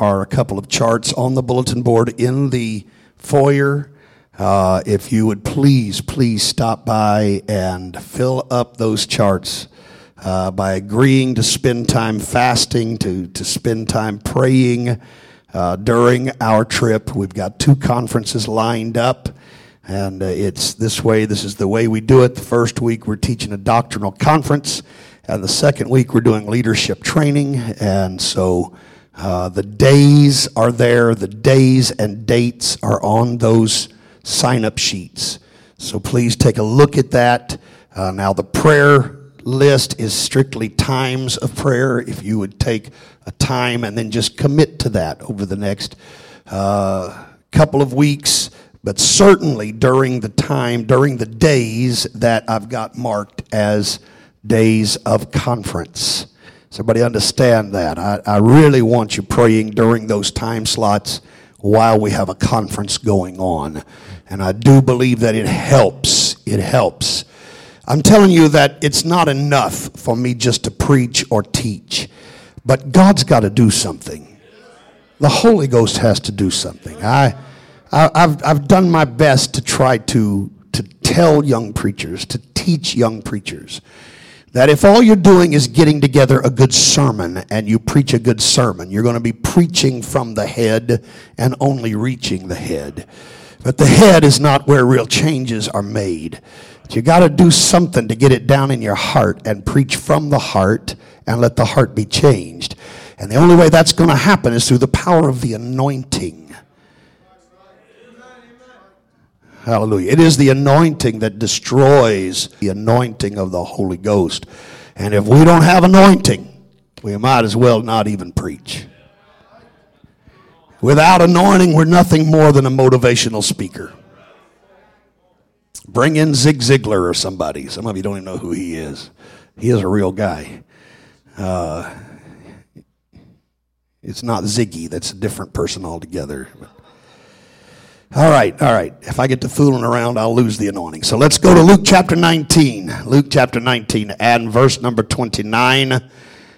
are a couple of charts on the bulletin board in the foyer. Uh, if you would please, please stop by and fill up those charts uh, by agreeing to spend time fasting, to, to spend time praying uh, during our trip. We've got two conferences lined up, and uh, it's this way. This is the way we do it. The first week, we're teaching a doctrinal conference, and the second week, we're doing leadership training. And so uh, the days are there, the days and dates are on those sign up sheets. So please take a look at that. Uh, now, the prayer list is strictly times of prayer. If you would take a time and then just commit to that over the next uh, couple of weeks, but certainly during the time, during the days that I've got marked as days of conference. Everybody understand that? I, I really want you praying during those time slots while we have a conference going on. And I do believe that it helps. It helps. I'm telling you that it's not enough for me just to preach or teach, but God's got to do something. The Holy Ghost has to do something. I, I, have I've done my best to try to, to tell young preachers, to teach young preachers, that if all you're doing is getting together a good sermon and you preach a good sermon, you're going to be preaching from the head and only reaching the head. But the head is not where real changes are made. You got to do something to get it down in your heart and preach from the heart and let the heart be changed. And the only way that's going to happen is through the power of the anointing. Hallelujah. It is the anointing that destroys the anointing of the Holy Ghost. And if we don't have anointing, we might as well not even preach. Without anointing, we're nothing more than a motivational speaker. Bring in Zig Ziglar or somebody. Some of you don't even know who he is. He is a real guy. Uh, it's not Ziggy, that's a different person altogether. All right, all right. If I get to fooling around, I'll lose the anointing. So let's go to Luke chapter 19. Luke chapter 19 and verse number 29.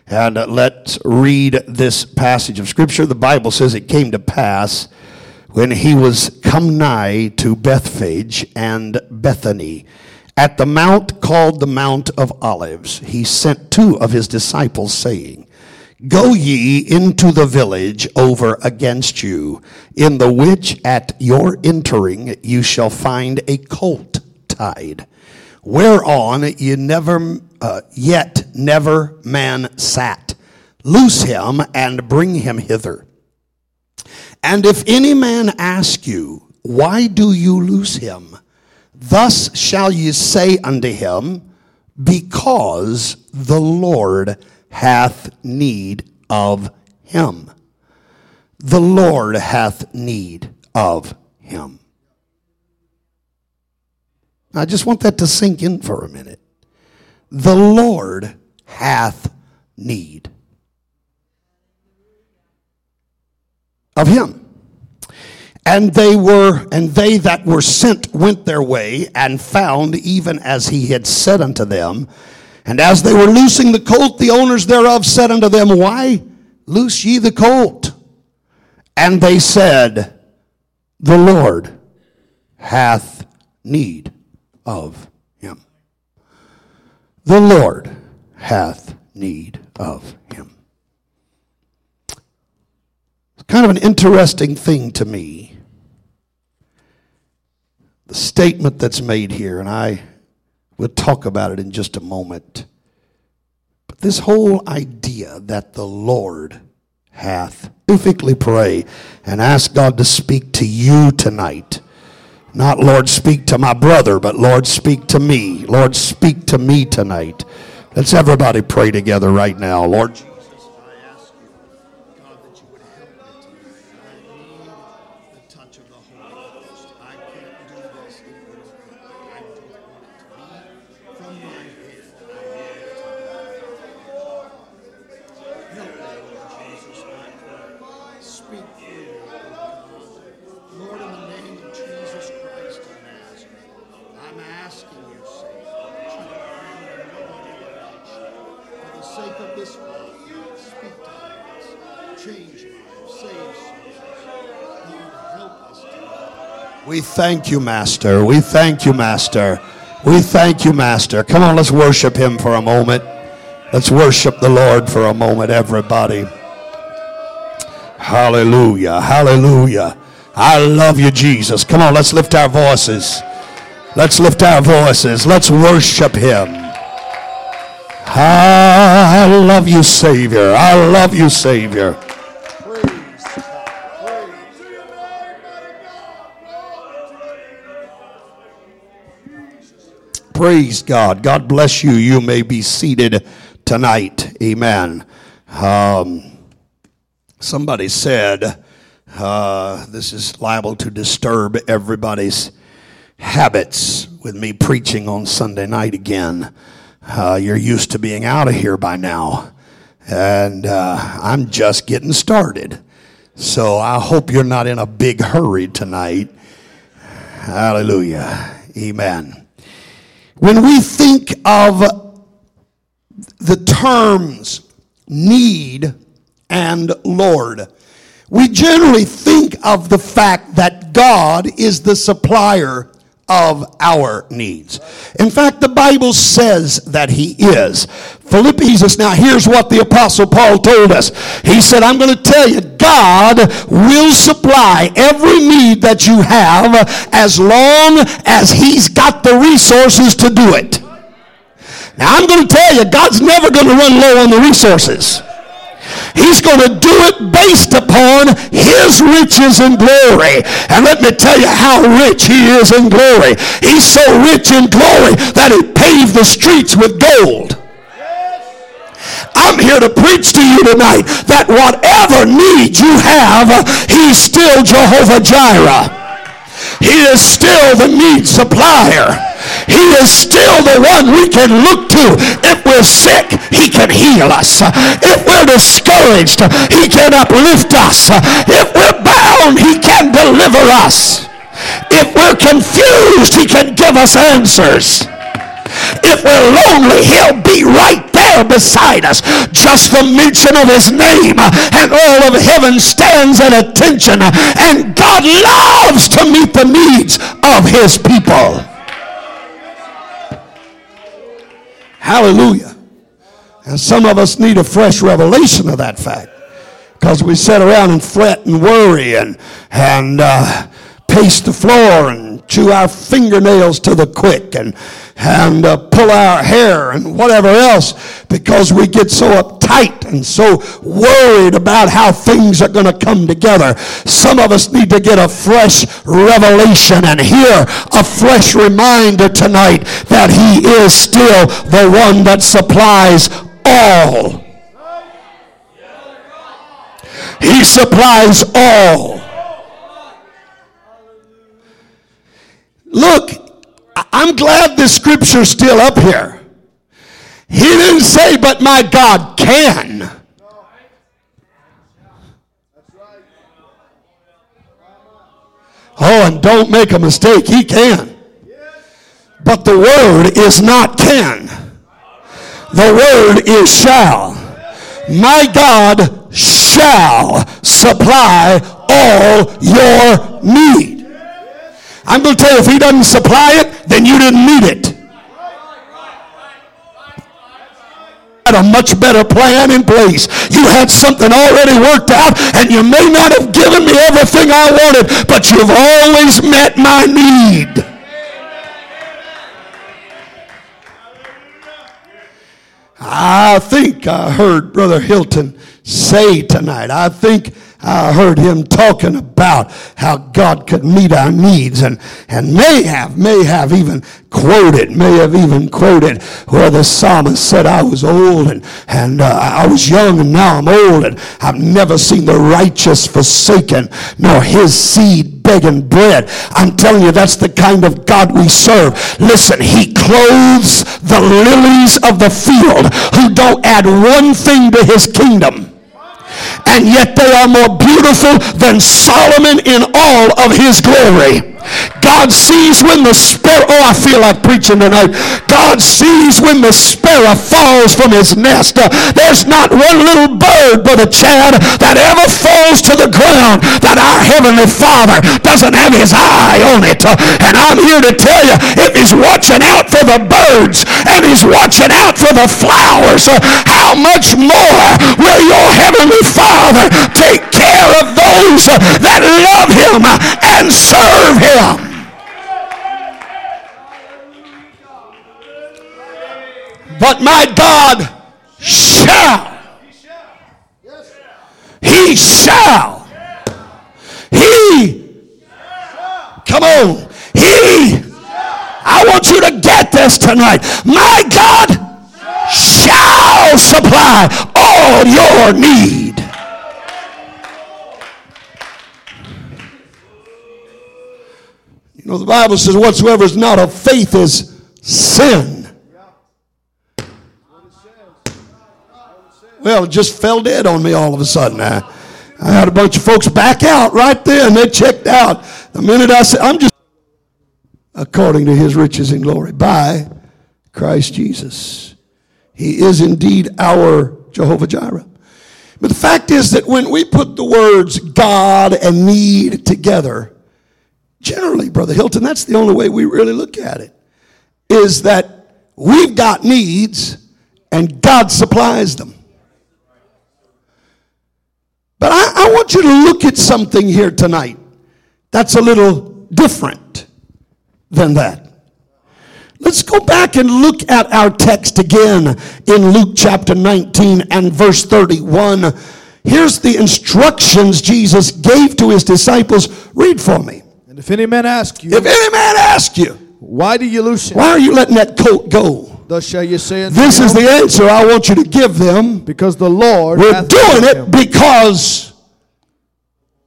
And uh, let's read this passage of Scripture. The Bible says it came to pass when he was come nigh to Bethphage and Bethany. At the mount called the Mount of Olives, he sent two of his disciples, saying, Go ye into the village over against you, in the which at your entering you shall find a colt tied, whereon ye never uh, yet never man sat. Loose him and bring him hither. And if any man ask you, Why do you loose him? Thus shall ye say unto him, Because the Lord hath need of him. The Lord hath need of him. I just want that to sink in for a minute. The Lord hath need of him. And they were, and they that were sent went their way and found even as he had said unto them. And as they were loosing the colt, the owners thereof said unto them, Why loose ye the colt? And they said, The Lord hath need of him. The Lord hath need of him. It's kind of an interesting thing to me. The statement that's made here, and I We'll talk about it in just a moment. But this whole idea that the Lord hath, specifically pray and ask God to speak to you tonight. Not, Lord, speak to my brother, but Lord, speak to me. Lord, speak to me tonight. Let's everybody pray together right now. Lord We thank you, Master. We thank you, Master. We thank you, Master. Come on, let's worship him for a moment. Let's worship the Lord for a moment, everybody. Hallelujah. Hallelujah. I love you, Jesus. Come on, let's lift our voices. Let's lift our voices. Let's worship him. I love you, Savior. I love you, Savior. Praise God. God bless you. You may be seated tonight. Amen. Um, somebody said uh, this is liable to disturb everybody's habits with me preaching on Sunday night again. Uh, you're used to being out of here by now, and uh, I'm just getting started. So I hope you're not in a big hurry tonight. Hallelujah. Amen. When we think of the terms need and Lord, we generally think of the fact that God is the supplier of our needs. In fact, the Bible says that He is. Philippians, now here's what the Apostle Paul told us. He said, I'm going to tell you, God will supply every need that you have as long as He's got the resources to do it. Now, I'm going to tell you, God's never going to run low on the resources. He's going to do it based upon his riches and glory. And let me tell you how rich he is in glory. He's so rich in glory that he paved the streets with gold. I'm here to preach to you tonight that whatever need you have, he's still Jehovah Jireh. He is still the need supplier. He is still the one we can look to. If we're sick, he can heal us. If we're discouraged, he can uplift us. If we're bound, he can deliver us. If we're confused, he can give us answers. If we're lonely, he'll be right there beside us. Just the mention of his name and all of heaven stands at attention. And God loves to meet the needs of his people. Hallelujah. And some of us need a fresh revelation of that fact. Because we sit around and fret and worry and, and uh, pace the floor and chew our fingernails to the quick and, and uh, pull our hair and whatever else because we get so uptight and so worried about how things are going to come together. Some of us need to get a fresh revelation and hear a fresh reminder tonight that He is still the one that supplies all. He supplies all. Look, I'm glad this scripture's still up here. He didn't say, but my God can. Oh, and don't make a mistake, he can. But the word is not can. The word is shall. My God shall supply all your need. I'm going to tell you, if he doesn't supply it, then you didn't need it. had a much better plan in place. You had something already worked out, and you may not have given me everything I wanted, but you've always met my need. I think I heard Brother Hilton say tonight. I think I heard him talking about how God could meet our needs and, and may have, may have even quoted, may have even quoted where the psalmist said, I was old and, and uh, I was young and now I'm old and I've never seen the righteous forsaken nor his seed begging bread. I'm telling you, that's the kind of God we serve. Listen, he clothes the lilies of the field who don't add one thing to his kingdom and yet they are more beautiful than Solomon in all of his glory. God sees when the sparrow, oh, I feel like preaching tonight. God sees when the sparrow falls from his nest. Uh, there's not one little bird, Brother Chad, that ever falls to the ground that our Heavenly Father doesn't have his eye on it. Uh, and I'm here to tell you, if he's watching out for the birds and he's watching out for the flowers, uh, how much more will your Heavenly Father take care of those that love him serve him? But my God shall. He shall. He. Come on. He. I want you to get this tonight. My God shall supply all your need. Know, the Bible says, whatsoever is not of faith is sin. Well, it just fell dead on me all of a sudden. I, I had a bunch of folks back out right there and they checked out. The minute I said, I'm just according to his riches and glory by Christ Jesus. He is indeed our Jehovah Jireh. But the fact is that when we put the words God and need together, generally, Brother Hilton, that's the only way we really look at it, is that we've got needs and God supplies them. But I, I want you to look at something here tonight that's a little different than that. Let's go back and look at our text again in Luke chapter 19 and verse 31. Here's the instructions Jesus gave to his disciples. Read for me. If any man ask you, If any man ask you, why do you loose him? why are you letting that coat go? Thus shall you say This is the answer I want you to give them. because the Lord We're doing it him. because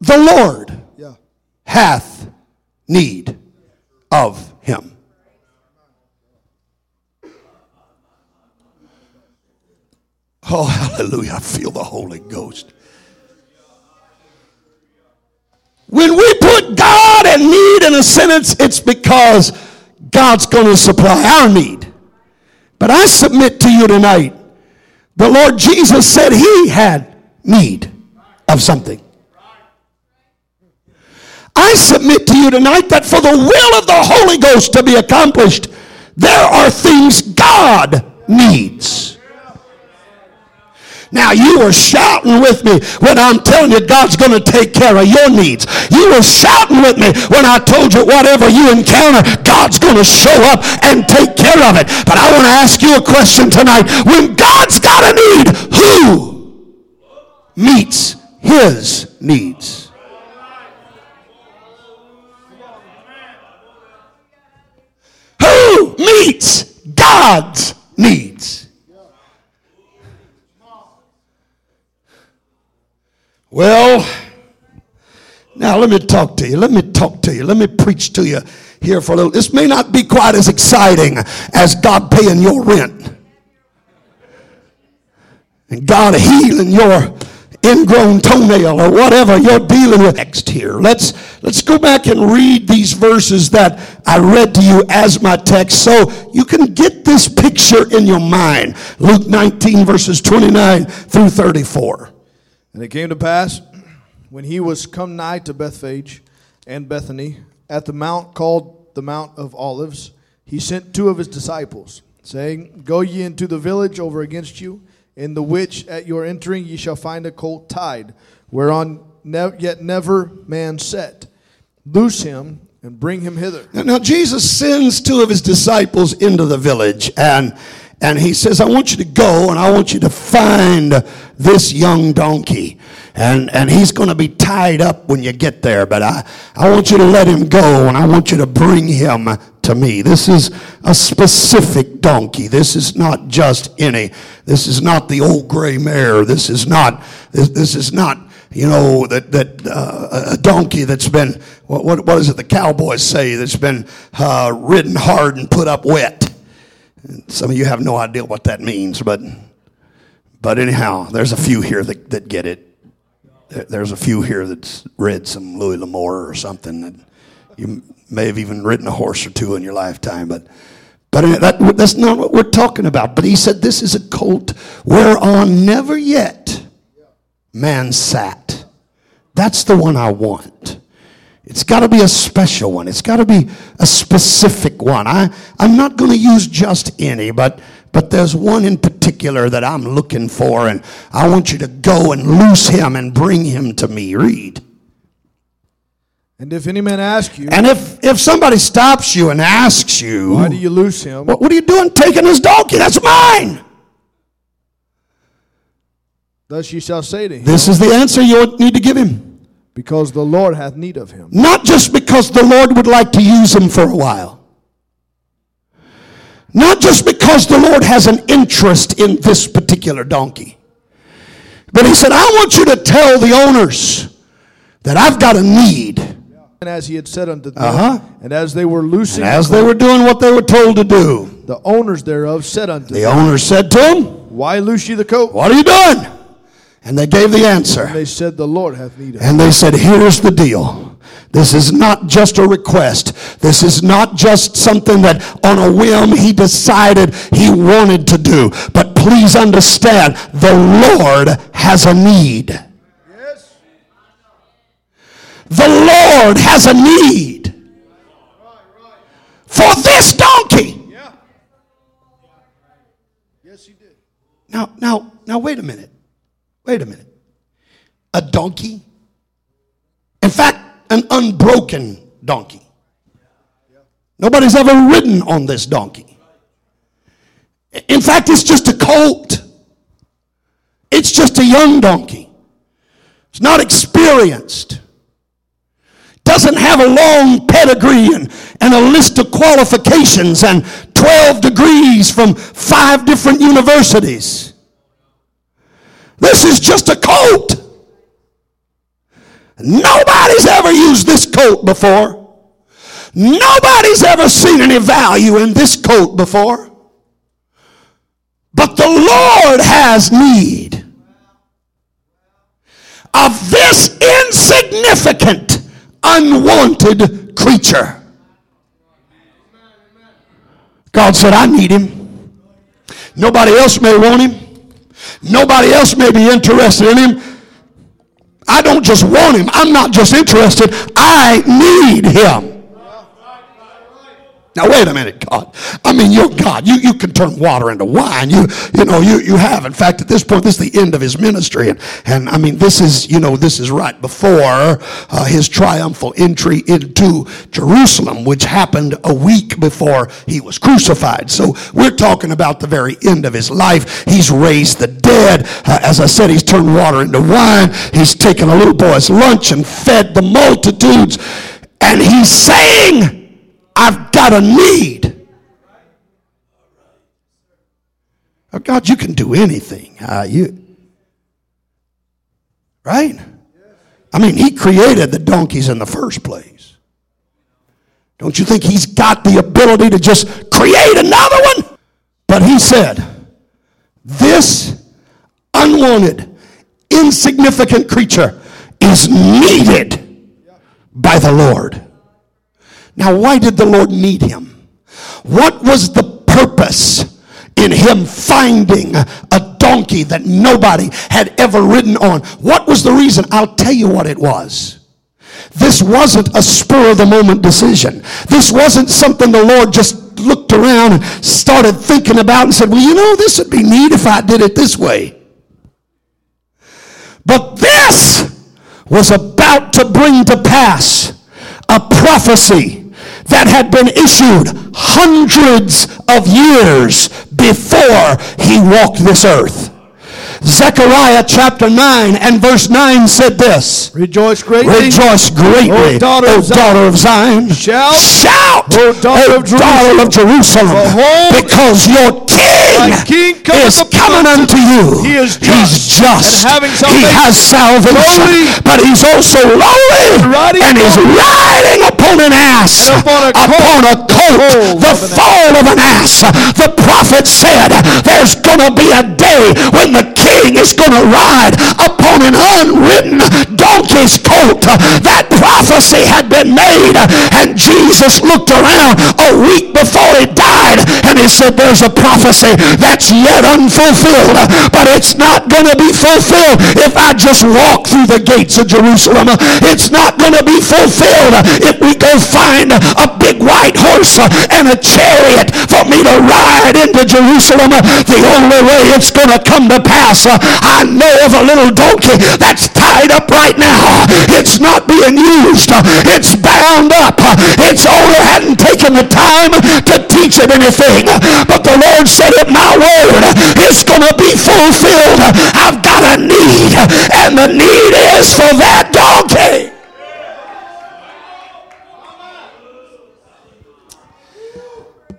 the Lord Yeah. hath need of him. Oh, hallelujah. I feel the Holy Ghost. When we put God and need in a sentence, it's because God's going to supply our need. But I submit to you tonight, the Lord Jesus said he had need of something. I submit to you tonight that for the will of the Holy Ghost to be accomplished, there are things God needs. Now you were shouting with me when I'm telling you God's going to take care of your needs. You were shouting with me when I told you whatever you encounter, God's going to show up and take care of it. But I want to ask you a question tonight. When God's got a need, who meets his needs? Who meets God's needs? Well, now let me talk to you. Let me talk to you. Let me preach to you here for a little. This may not be quite as exciting as God paying your rent and God healing your ingrown toenail or whatever you're dealing with next here. Let's let's go back and read these verses that I read to you as my text so you can get this picture in your mind. Luke 19 verses 29 through 34. And it came to pass, when he was come nigh to Bethphage and Bethany, at the mount called the Mount of Olives, he sent two of his disciples, saying, Go ye into the village over against you, in the which at your entering ye shall find a colt tied, whereon ne- yet never man sat. Loose him and bring him hither. Now, now Jesus sends two of his disciples into the village and and he says, I want you to go and I want you to find this young donkey. And, and he's going to be tied up when you get there, but I, I want you to let him go and I want you to bring him to me. This is a specific donkey. This is not just any. This is not the old gray mare. This is not, this, this is not, you know, that, that uh, a donkey that's been, what, what, what is it the cowboys say, that's been uh, ridden hard and put up wet. Some of you have no idea what that means, but but anyhow, there's a few here that, that get it. There- There's a few here that's read some Louis L'Amour or something. That You may have even ridden a horse or two in your lifetime, but but that, that's not what we're talking about. But he said, This is a colt whereon never yet man sat. That's the one I want. It's got to be a special one. It's got to be a specific one. I, I'm not going to use just any, but, but there's one in particular that I'm looking for, and I want you to go and loose him and bring him to me. Read. And if any man ask you, And if, if somebody stops you and asks you, why do you loose him? what, what are you doing taking his donkey? That's mine. Thus you shall say to him, This is the answer you need to give him. Because the Lord hath need of him. Not just because the Lord would like to use him for a while. Not just because the Lord has an interest in this particular donkey. But he said, I want you to tell the owners that I've got a need. And as he had said unto them, Uh-huh. and as they were loosing, And as they were doing what they were told to do, the owners thereof said unto the them, owner said to him, Why loose ye the coat? What are you doing? And they gave the answer. And they said, The Lord hath need of. And they said, Here's the deal. This is not just a request. This is not just something that on a whim he decided he wanted to do. But please understand, the Lord has a need. Yes. The Lord has a need for this donkey. Yeah. Yes, he did. Now, now, now, wait a minute. Wait a minute. A donkey? In fact, an unbroken donkey. Nobody's ever ridden on this donkey. In fact, it's just a colt. It's just a young donkey. It's not experienced. Doesn't have a long pedigree and, and a list of qualifications and 12 degrees from five different universities. This is just a coat. Nobody's ever used this coat before. Nobody's ever seen any value in this coat before. But the Lord has need of this insignificant, unwanted creature. God said, I need him. Nobody else may want him. Nobody else may be interested in him. I don't just want him. I'm not just interested. I need him. Now wait a minute, God. I mean, you're God. You, you can turn water into wine. You you know you you have. In fact, at this point, this is the end of his ministry, and and I mean, this is you know this is right before uh, his triumphal entry into Jerusalem, which happened a week before he was crucified. So we're talking about the very end of his life. He's raised the dead. Uh, as I said, he's turned water into wine. He's taken a little boy's lunch and fed the multitudes, and he's saying. I've got a need. Oh, God, you can do anything. Uh, you, right? I mean, He created the donkeys in the first place. Don't you think He's got the ability to just create another one? But He said, This unwanted, insignificant creature is needed by the Lord. Now, why did the Lord need him? What was the purpose in him finding a donkey that nobody had ever ridden on? What was the reason? I'll tell you what it was. This wasn't a spur of the moment decision. This wasn't something the Lord just looked around and started thinking about and said, Well, you know, this would be neat if I did it this way. But this was about to bring to pass a prophecy that had been issued hundreds of years before he walked this earth. Zechariah chapter 9 and verse 9 said this Rejoice greatly. Rejoice greatly, O daughter O of Zion. daughter of Zion. Shout, Shout, O daughter O of daughter of Jerusalem, because your King, King is coming unto you. He is He's just, just. and having he has salvation, Lowly, but he's also lowly, and he's riding upon an ass, upon a upon a colt, the foal of an ass. The prophet said, "There's going to be a day when the King is going to ride upon an unwritten donkey's coat. That prophecy had been made, and Jesus looked around a week before he died, and he said, There's a prophecy that's yet unfulfilled, but it's not going to be fulfilled if I just walk through the gates of Jerusalem. It's not going to be fulfilled if we go find a big white horse and a chariot for me to ride into Jerusalem. The only way it's going to come to pass, Uh, I know of a little donkey that's tied up right now. It's not being used. It's bound up. It's only hadn't taken the time to teach it anything. But the Lord said it, my word is going to be fulfilled. I've got a need, and the need is for that donkey.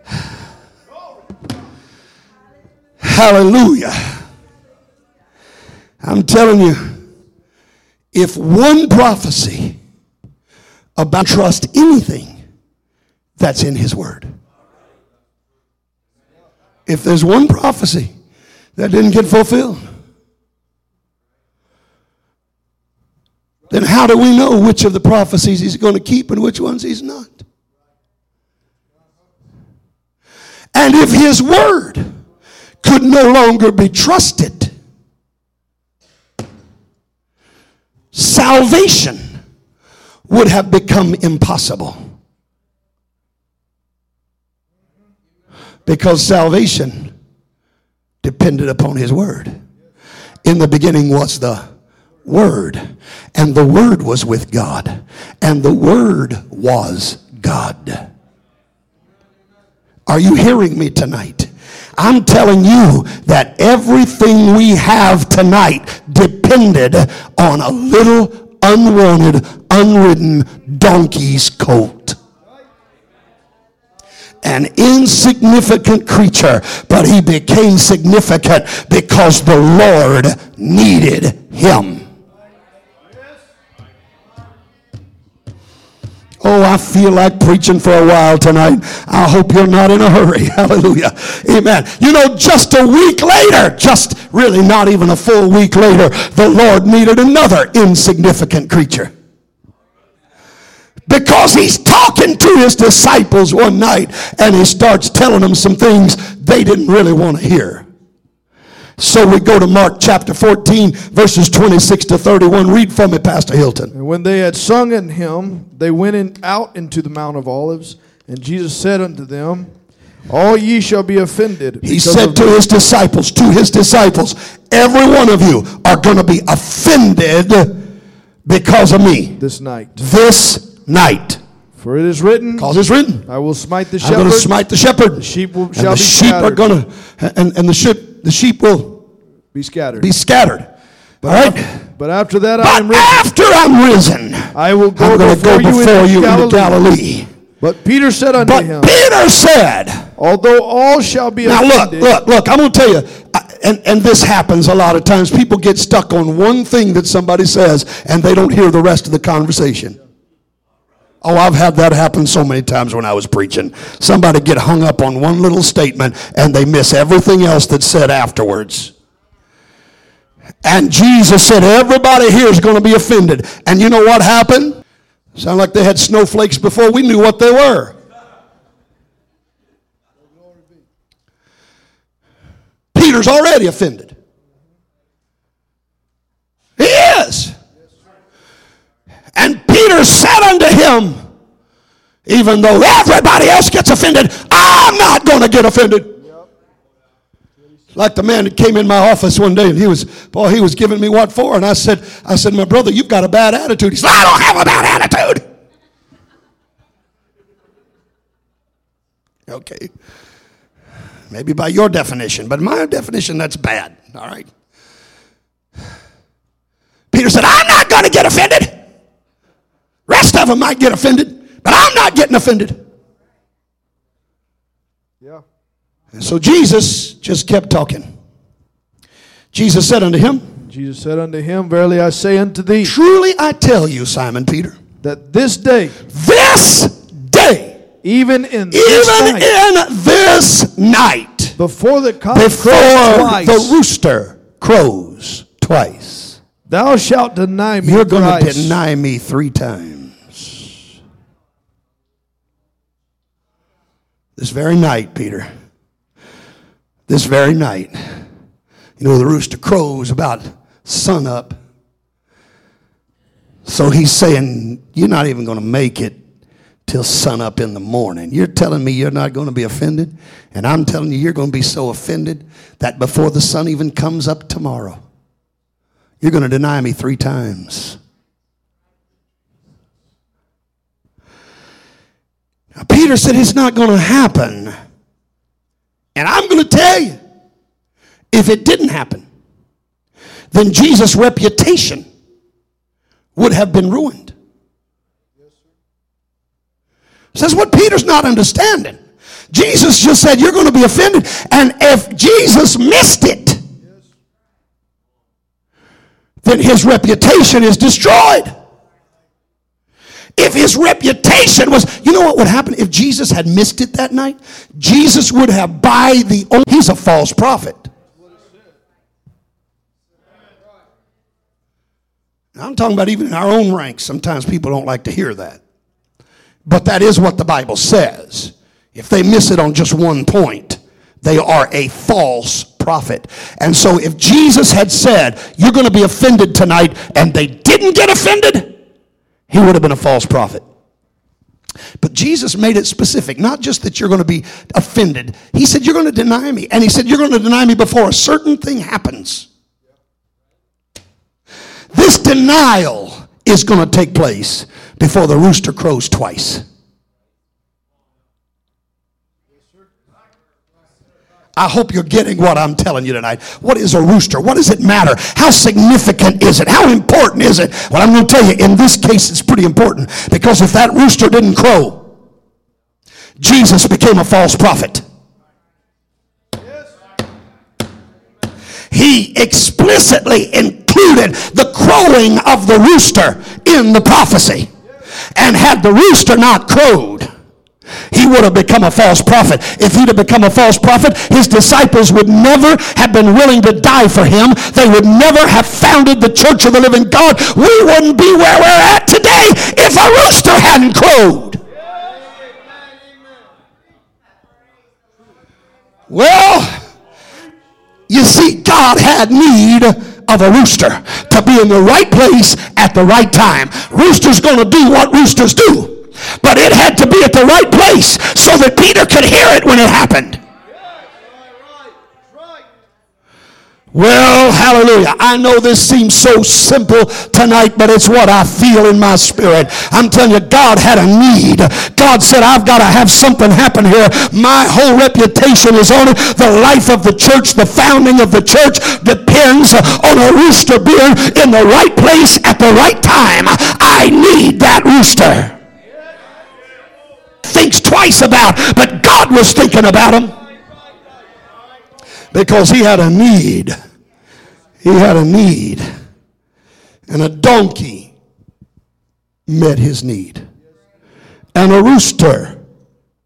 Hallelujah. I'm telling you, if one prophecy about trust anything that's in his word. If there's one prophecy that didn't get fulfilled, then how do we know which of the prophecies he's going to keep and which ones he's not? And if his word could no longer be trusted, salvation would have become impossible. Because salvation depended upon his word. In the beginning was the word, and the word was with God, and the word was God. Are you hearing me tonight? I'm telling you that everything we have tonight depended on a little unwanted, unridden donkey's coat. An insignificant creature, but he became significant because the Lord needed him. Oh, I feel like preaching for a while tonight. I hope you're not in a hurry. Hallelujah. Amen. You know, just a week later, just really not even a full week later, the Lord needed another insignificant creature. Because he's talking to his disciples one night and he starts telling them some things they didn't really want to hear. So we go to Mark chapter 14, verses 26 to 31. Read from it, Pastor Hilton. And when they had sung in hymn, they went in, out into the Mount of Olives. And Jesus said unto them, All ye shall be offended. He said to his disciples, to his disciples, every one of you are going to be offended because of me this night. this night. For it is written, Because it's written. I will smite the shepherd. I'm going to smite the shepherd. The sheep will, and the be sheep are going to, and, and the sheep, the sheep will be scattered. be scattered. All right? but after that I am risen. after I'm risen, I will go I'm going to before, go you, before into you Galilee. into Galilee. But Peter said unto But him, Peter said, Although all shall be Now look, look, look, I'm going to tell you, I- and, and this happens a lot of times. People get stuck on one thing that somebody says and they don't hear the rest of the conversation. Oh, I've had that happen so many times when I was preaching. Somebody get hung up on one little statement and they miss everything else that's said afterwards. And Jesus said, everybody here is going to be offended. And you know what happened? Sound like they had snowflakes before we knew what they were. Peter's already offended. He is. And Peter said unto him, even though everybody else gets offended, I'm not going to get offended. Like the man that came in my office one day and he was, boy, he was giving me what for. And I said, I said, my brother, you've got a bad attitude. He said, I don't have a bad attitude. Okay. Maybe by your definition, but my definition, that's bad. All right. Peter said, I'm not going to get offended. Rest of them might get offended, but I'm not getting offended. Yeah. And so Jesus just kept talking. Jesus said unto him, Jesus said unto him, Verily I say unto thee, Truly I tell you, Simon Peter, that this day, this day, even in this even night, in this night, before the cock before the rooster crows twice. Thou shalt deny me You're going to deny me three times. This very night, Peter. This very night. You know, the rooster crows about sunup. So he's saying, You're not even going to make it till sunup in the morning. You're telling me you're not going to be offended? And I'm telling you, you're going to be so offended that before the sun even comes up tomorrow, you're going to deny me three times. Peter said it's not going to happen. And I'm going to tell you, if it didn't happen, then Jesus' reputation would have been ruined. Says what Peter's not understanding. Jesus just said, You're going to be offended. And if Jesus missed it, then his reputation is destroyed. If his reputation was, you know what would happen if Jesus had missed it that night? Jesus would have by the he's a false prophet. I'm talking about even in our own ranks. Sometimes people don't like to hear that. But that is what the Bible says. If they miss it on just one point, they are a false prophet. And so if Jesus had said, You're going to be offended tonight, and they didn't get offended, he would have been a false prophet. But Jesus made it specific, not just that you're going to be offended. He said, You're going to deny me. And he said, You're going to deny me before a certain thing happens. This denial is going to take place before the rooster crows twice. I hope you're getting what I'm telling you tonight. What is a rooster? What does it matter? How significant is it? How important is it? Well, I'm going to tell you, in this case, it's pretty important because if that rooster didn't crow, Jesus became a false prophet. He explicitly included the crowing of the rooster in the prophecy. And had the rooster not crowed, he would have become a false prophet. If he'd have become a false prophet, his disciples would never have been willing to die for him. They would never have founded the church of the living God. We wouldn't be where we're at today if a rooster hadn't crowed. Well, you see, God had need of a rooster to be in the right place at the right time. Rooster's going to do what roosters do. But it had to be at the right place so that Peter could hear it when it happened. Well, hallelujah. I know this seems so simple tonight, but it's what I feel in my spirit. I'm telling you, God had a need. God said, I've got to have something happen here. My whole reputation is on it. The life of the church, the founding of the church depends on a rooster being in the right place at the right time. I need that rooster thinks twice about, but God was thinking about him because he had a need. He had a need. And a donkey met his need. And a rooster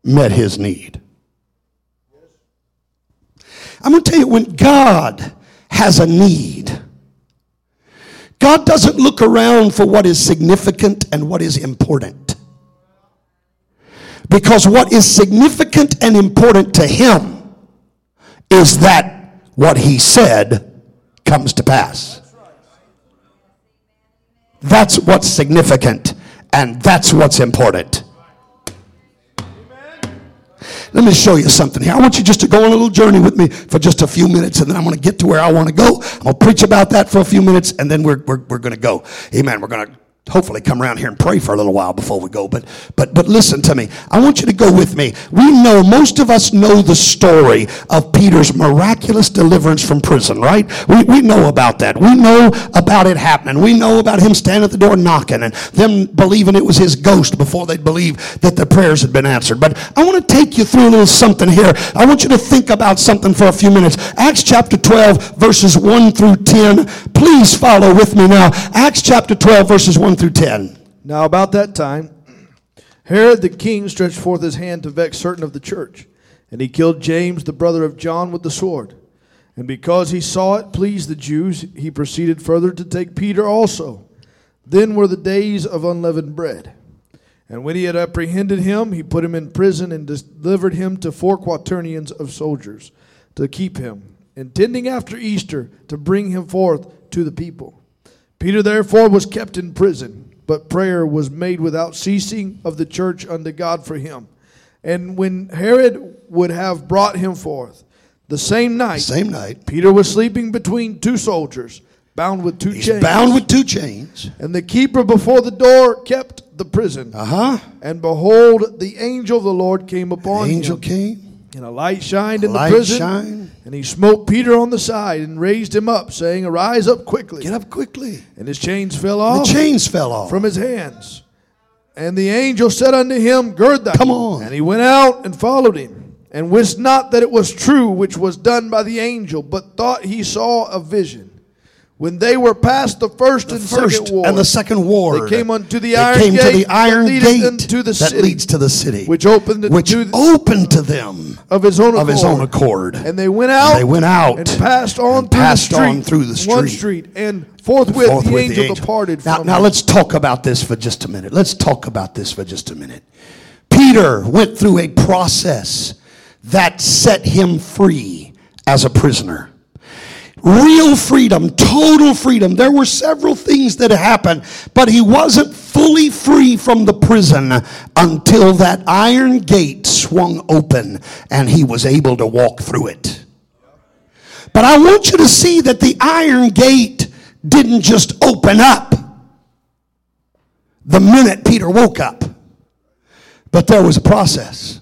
met his need. I'm going to tell you when God has a need, God doesn't look around for what is significant and what is important. Because what is significant and important to him is that what he said comes to pass. That's what's significant and that's what's important. Let me show you something here. I want you just to go on a little journey with me for just a few minutes, and then I'm going to get to where I want to go. I'm going to preach about that for a few minutes, and then we're, we're, we're going to go. Amen. We're going to hopefully come around here and pray for a little while before we go but but but listen to me. I want you to go with me. We know most of us know the story of peter's miraculous deliverance from prison right? We, we know about that. We know about it happening. We know about him standing at the door knocking and them believing it was his ghost before they'd believe that the prayers had been answered. But i want to take you through a little something here. I want you to think about something for a few minutes. Acts chapter 12 verses 1 through 10 please follow with me now. Acts chapter 12 verses 1 through 10. Now, about that time, Herod the king stretched forth his hand to vex certain of the church, and he killed James, the brother of John, with the sword. And because he saw it pleased the Jews, he proceeded further to take Peter also. Then were the days of unleavened bread. And when he had apprehended him, he put him in prison and delivered him to four quaternions of soldiers to keep him, intending after Easter to bring him forth to the people. Peter therefore was kept in prison, but prayer was made without ceasing of the church unto God for him. And when Herod would have brought him forth, the same night, Same night. Peter was sleeping between two soldiers, bound with two He's chains. bound with two chains. And the keeper before the door kept the prison. Uh huh. And behold, the angel of the Lord came upon Angel him. came. And a light shined in Light the prison. shine. And he smote Peter on the side and raised him up, saying, Arise up quickly. Get up quickly. And his chains fell off. The chains fell off. from his hands. And the angel said unto him, Gird thy. Come on. And he went out and followed him, and wist not that it was true which was done by the angel, but thought he saw a vision. When they were past the first and first second ward, and the second ward. they came unto the iron came gate to the iron gate the that leads to the city, which opened which to opened to them of his own of his accord. own accord. And they went out. they went out and passed on and through passed the street, on through the one street. street, and forthwith, Forthwith the, angel departed Now, from now him. let's talk about this for just a minute. Let's talk about this for just a minute. Peter went through a process that set him free as a prisoner. Real freedom, total freedom. There were several things that happened, but he wasn't fully free from the prison until that iron gate swung open and he was able to walk through it. But I want you to see that the iron gate didn't just open up the minute Peter woke up, but there was a process.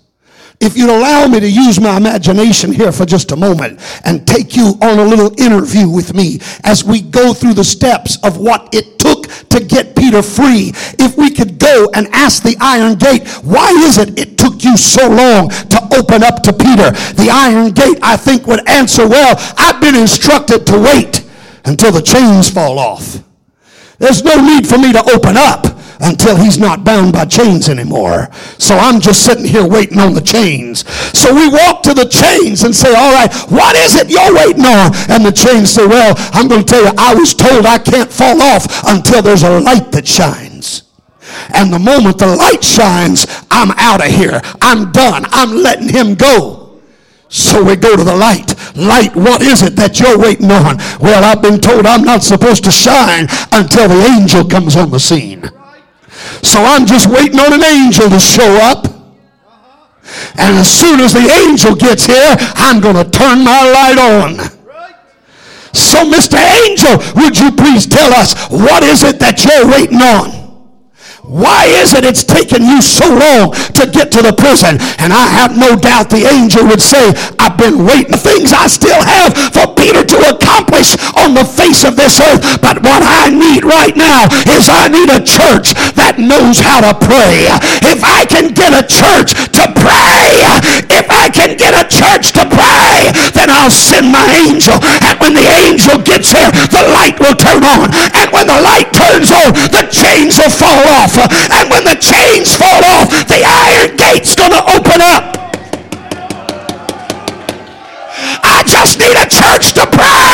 If you'd allow me to use my imagination here for just a moment and take you on a little interview with me as we go through the steps of what it took to get Peter free. If we could go and ask the iron gate, why is it it took you so long to open up to Peter? The iron gate, I think, would answer, well, I've been instructed to wait until the chains fall off. There's no need for me to open up until he's not bound by chains anymore. So I'm just sitting here waiting on the chains. So we walk to the chains and say, All right, what is it you're waiting on? And the chains say, Well, I'm going to tell you, I was told I can't fall off until there's a light that shines. And the moment the light shines, I'm out of here. I'm done. I'm letting him go. So we go to the light. Light, what is it that you're waiting on? Well, I've been told I'm not supposed to shine until the angel comes on the scene. So I'm just waiting on an angel to show up. And as soon as the angel gets here, I'm going to turn my light on. So, Mr. Angel, would you please tell us what is it that you're waiting on? Why is it it's taken you so long to get to the prison? And I have no doubt the angel would say, I've been waiting the things I still have for Peter to accomplish on the face of this earth. But what I need right now is I need a church that knows how to pray. If I can get a church to pray, if I can get a church to pray, then I'll send my angel. And when the angel gets here, the light will turn on. And when the light turns on, the chains will fall And when the chains fall off, the iron gate's going to open up. I just need a church to pray.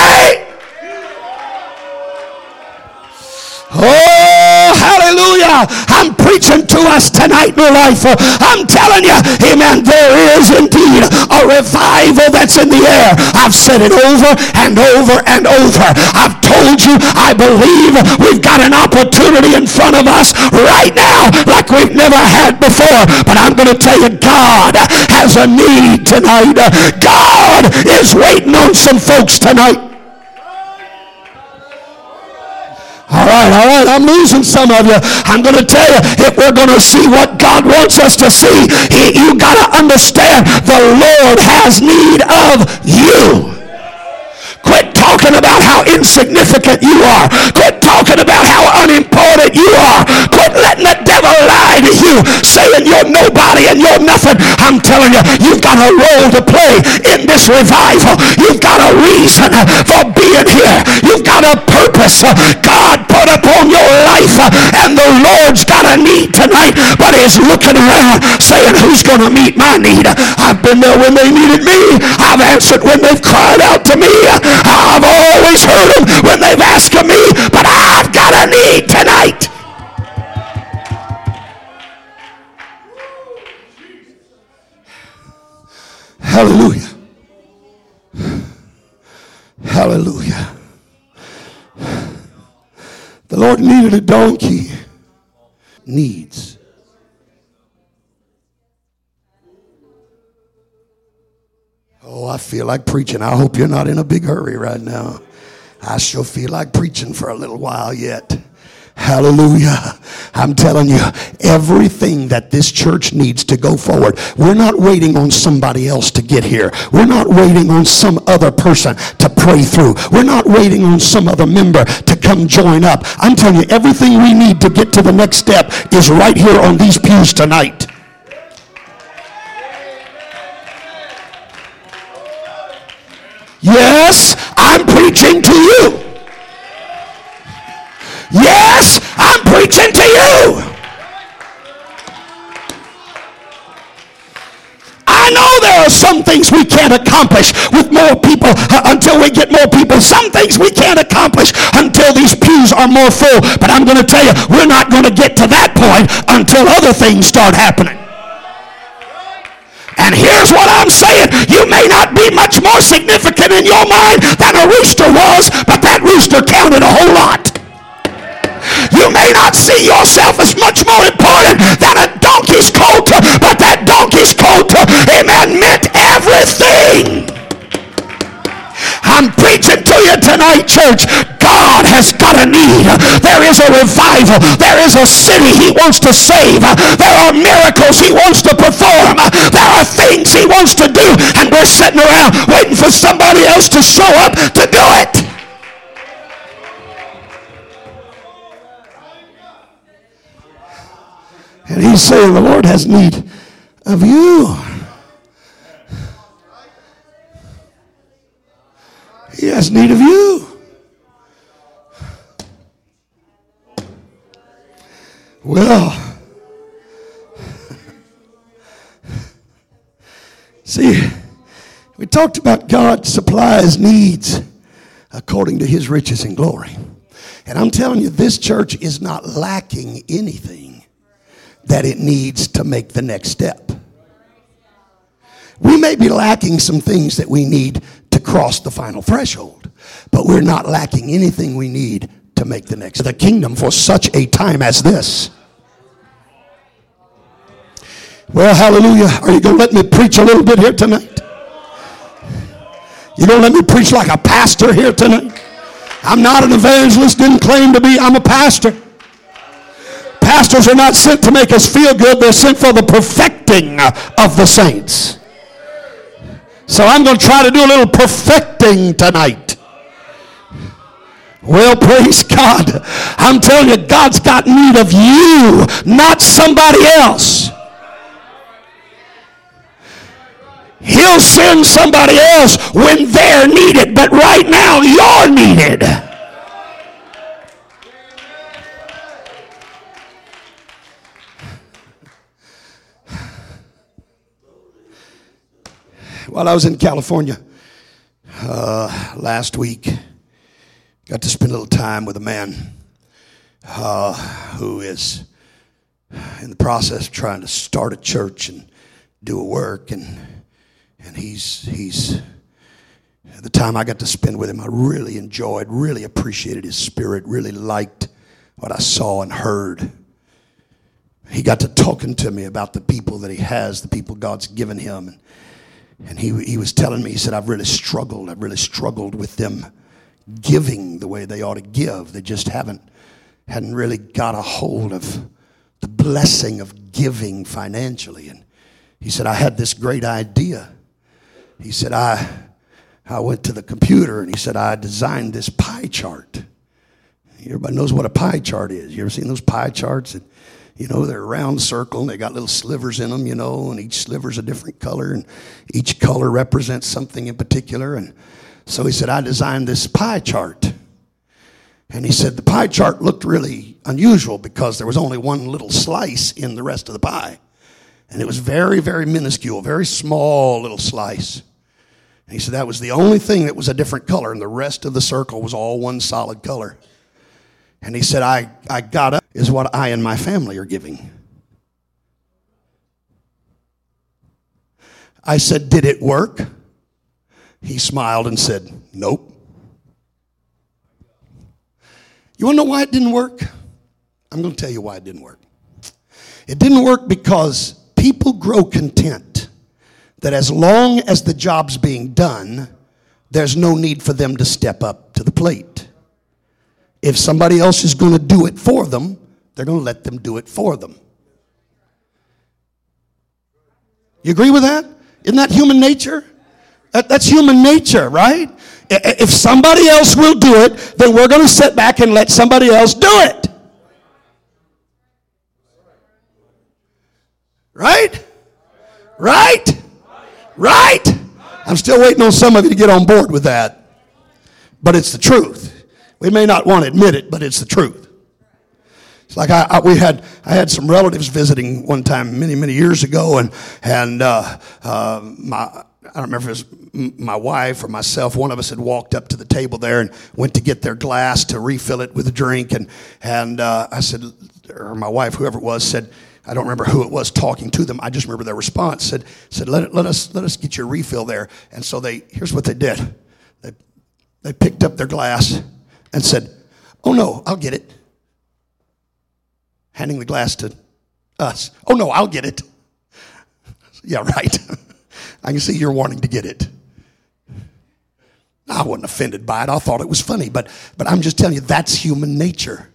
I'm preaching to us tonight, New Life. I'm telling you, amen, there is indeed a revival that's in the air. I've said it over and over and over. I've told you, I believe we've got an opportunity in front of us right now like we've never had before. But I'm going to tell you, God has a need tonight. God is waiting on some folks tonight. All right, all right, I'm losing some of you. I'm going to tell you, if we're going to see what God wants us to see, he, you got to understand the Lord has need of you. Quit talking about how insignificant you are. Quit talking about how unimportant you are. Quit letting the devil lie to you, saying you're nobody and you're nothing. I'm telling you, you've got a role to play in this revival. You've got a reason for being here. You've got a purpose God put upon your life, and the Lord's got a need tonight, but he's looking around saying, Who's going to meet my need? I've been there when they needed me. I've answered when they've cried out to me. I've always heard them when they've asked of me, but I've got a need tonight. Hallelujah. Hallelujah. The Lord needed a donkey. Needs. Oh, I feel like preaching. I hope you're not in a big hurry right now. I sure feel like preaching for a little while yet. Hallelujah. I'm telling you, everything that this church needs to go forward, we're not waiting on somebody else to get here. We're not waiting on some other person to pray through. We're not waiting on some other member to come join up. I'm telling you, everything we need to get to the next step is right here on these pews tonight. Yes, I'm preaching to you. Yes, I'm preaching to you. I know there are some things we can't accomplish with more people uh, until we get more people. Some things we can't accomplish until these pews are more full. But I'm going to tell you, we're not going to get to that point until other things start happening. And here's what I'm saying. You may not be much more significant in your mind than a rooster was, but that rooster counted a whole lot. You may not see yourself as much more important than a donkey's coat, but that donkey's coat, amen, meant everything. I'm preaching to you tonight, church. God has got a need. There is a revival. There is a city he wants to save. There are miracles he wants to perform. There are things he wants to do. And we're sitting around waiting for somebody else to show up to do it. And he's saying the Lord has need of you. He has need of you. Well, see, we talked about God supplies needs according to his riches and glory. And I'm telling you, this church is not lacking anything that it needs to make the next step. We may be lacking some things that we need cross the final threshold, but we're not lacking anything we need to make the next the kingdom for such a time as this. Well, hallelujah. Are you going to let me preach a little bit here tonight? You going to let me preach like a pastor here tonight? I'm not an evangelist, didn't claim to be. I'm a pastor. Pastors are not sent to make us feel good, they're sent for the perfecting of the saints. So I'm going to try to do a little perfecting tonight. Well, praise God. I'm telling you, God's got need of you, not somebody else. He'll send somebody else when they're needed, but right now you're needed. While I was in California uh, last week, got to spend a little time with a man uh, who is in the process of trying to start a church and do a work, and and he's he's the time I got to spend with him, I really enjoyed, really appreciated his spirit, really liked what I saw and heard. He got to talking to me about the people that he has, the people God's given him, and and he, he was telling me, he said, I've really struggled. I've really struggled with them giving the way they ought to give. They just haven't, hadn't really got a hold of the blessing of giving financially. And he said, I had this great idea. He said, I, I went to the computer and he said, I designed this pie chart. Everybody knows what a pie chart is. You ever seen those pie charts? And you know, they're a round circle and they got little slivers in them, you know, and each sliver's a different color and each color represents something in particular. And so he said, I designed this pie chart. And he said the pie chart looked really unusual because there was only one little slice in the rest of the pie. And it was very, very minuscule, very small little slice. And he said that was the only thing that was a different color, and the rest of the circle was all one solid color. And he said, I, I got up, is what I and my family are giving. I said, Did it work? He smiled and said, Nope. You want to know why it didn't work? I'm going to tell you why it didn't work. It didn't work because people grow content that as long as the job's being done, there's no need for them to step up to the plate. If somebody else is going to do it for them, they're going to let them do it for them. You agree with that? Isn't that human nature? That, that's human nature, right? If somebody else will do it, then we're going to sit back and let somebody else do it. Right? Right? Right? I'm still waiting on some of you to get on board with that. But it's the truth. We may not want to admit it, but it's the truth. It's like I, I, we had I had some relatives visiting one time many many years ago, and and uh, uh, my I don't remember if it was my wife or myself. One of us had walked up to the table there and went to get their glass to refill it with a drink, and and uh, I said, or my wife, whoever it was, said. I don't remember who it was talking to them. I just remember their response said, said let, let, us, let us get your refill there. And so they, here's what they did. They, they picked up their glass and said, oh no, I'll get it handing the glass to us. Oh, no, I'll get it. yeah, right. I can see you're wanting to get it. I wasn't offended by it. I thought it was funny, but, but I'm just telling you, that's human nature.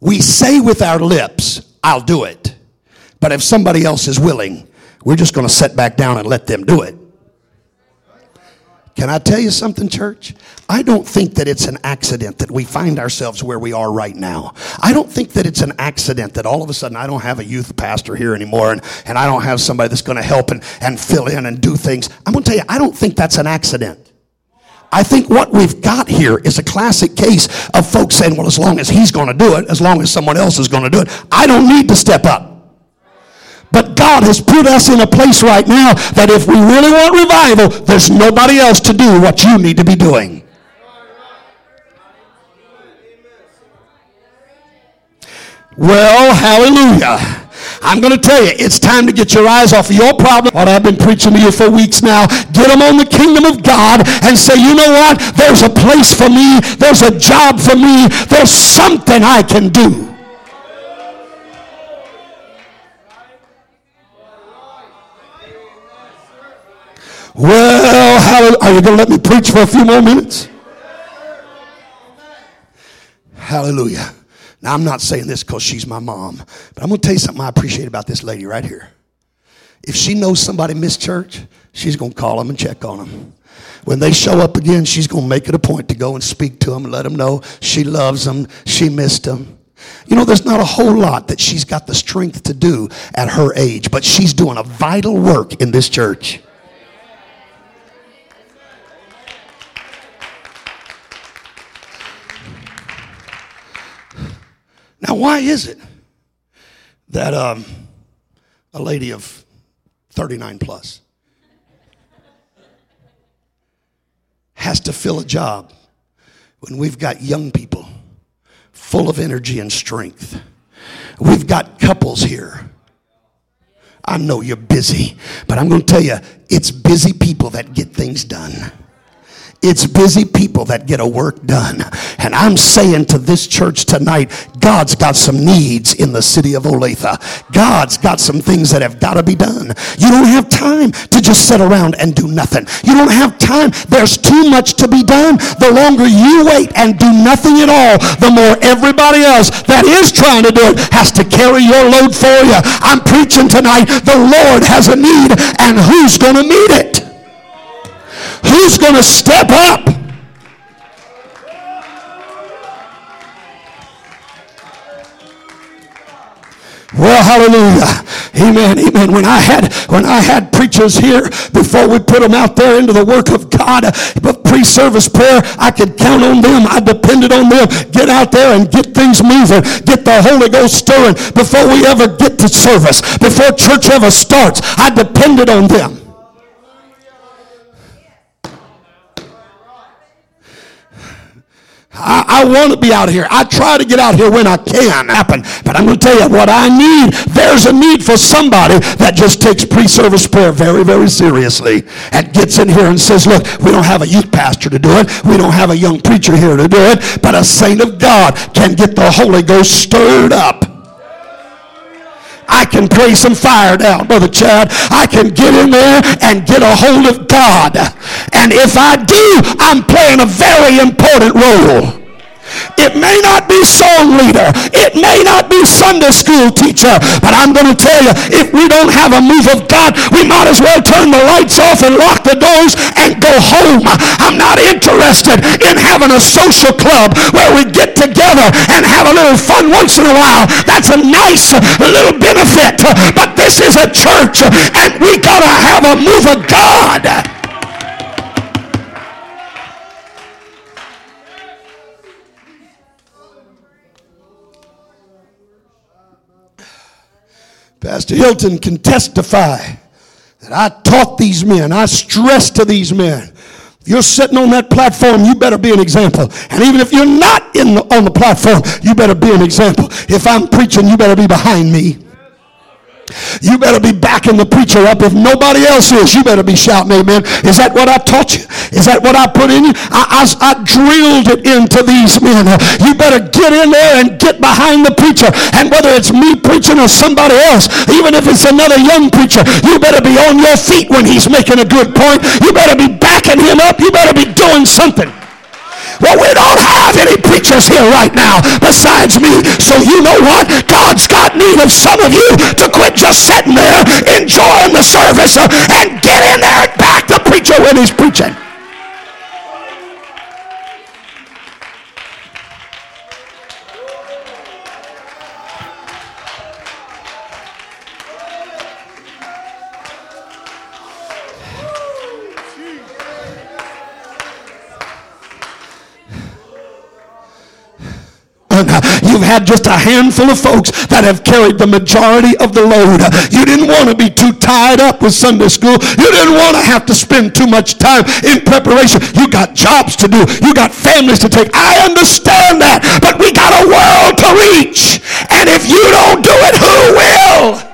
We say with our lips, I'll do it. But if somebody else is willing, we're just going to sit back down and let them do it. Can I tell you something, church? I don't think that it's an accident that we find ourselves where we are right now. I don't think that it's an accident that all of a sudden I don't have a youth pastor here anymore and, and I don't have somebody that's going to help and, and fill in and do things. I'm going to tell you, I don't think that's an accident. I think what we've got here is a classic case of folks saying, well, as long as he's going to do it, as long as someone else is going to do it, I don't need to step up. But God has put us in a place right now that if we really want revival, there's nobody else to do what you need to be doing. Well, hallelujah. I'm going to tell you, it's time to get your eyes off of your problem. What I've been preaching to you for weeks now. Get them on the kingdom of God and say, you know what? There's a place for me. There's a job for me. There's something I can do. Well, hallelujah. Are you going to let me preach for a few more minutes? Hallelujah. Now, I'm not saying this because she's my mom, but I'm going to tell you something I appreciate about this lady right here. If she knows somebody missed church, she's going to call them and check on them. When they show up again, she's going to make it a point to go and speak to them and let them know she loves them, she missed them. You know, there's not a whole lot that she's got the strength to do at her age, but she's doing a vital work in this church. Now, why is it that um, a lady of 39 plus has to fill a job when we've got young people full of energy and strength? We've got couples here. I know you're busy, but I'm going to tell you, it's busy people that get things done. It's busy people that get a work done. And I'm saying to this church tonight, God's got some needs in the city of Olathe. God's got some things that have got to be done. You don't have time to just sit around and do nothing. You don't have time. There's too much to be done. The longer you wait and do nothing at all, the more everybody else that is trying to do it has to carry your load for you. I'm preaching tonight. The Lord has a need, and who's going to meet it? Who's going to step up? Well, hallelujah. Amen. Amen. When I had when I had preachers here before we put them out there into the work of God, but pre-service prayer, I could count on them. I depended on them. Get out there and get things moving. Get the Holy Ghost stirring before we ever get to service. Before church ever starts, I depended on them. I, I want to be out here. I try to get out here when I can happen. But I'm going to tell you what I need. There's a need for somebody that just takes pre-service prayer very, very seriously and gets in here and says, look, we don't have a youth pastor to do it. We don't have a young preacher here to do it. But a saint of God can get the Holy Ghost stirred up. I can pray some fire down, Brother Chad. I can get in there and get a hold of God. And if I do, I'm playing a very important role. It may not be song leader. It may not be Sunday school teacher. But I'm going to tell you, if we don't have a move of God, we might as well turn the lights off and lock the doors and go home. I'm not interested in having a social club where we get together and have a little fun once in a while. That's a nice little benefit. But this is a church and we got to have a move of God. Pastor Hilton can testify that I taught these men, I stressed to these men. If you're sitting on that platform, you better be an example. And even if you're not in the, on the platform, you better be an example. If I'm preaching, you better be behind me. You better be backing the preacher up. If nobody else is, you better be shouting amen. Is that what I taught you? Is that what I put in you? I, I, I drilled it into these men. You better get in there and get behind the preacher. And whether it's me preaching or somebody else, even if it's another young preacher, you better be on your feet when he's making a good point. You better be backing him up. You better be doing something. Well, we don't have any preachers here right now besides me. So you know what? God's got need of some of you to quit just sitting there enjoying the service and get in there and back the preacher when he's preaching. You've had just a handful of folks that have carried the majority of the load. You didn't want to be too tied up with Sunday school. You didn't want to have to spend too much time in preparation. You got jobs to do. You got families to take. I understand that. But we got a world to reach. And if you don't do it, who will?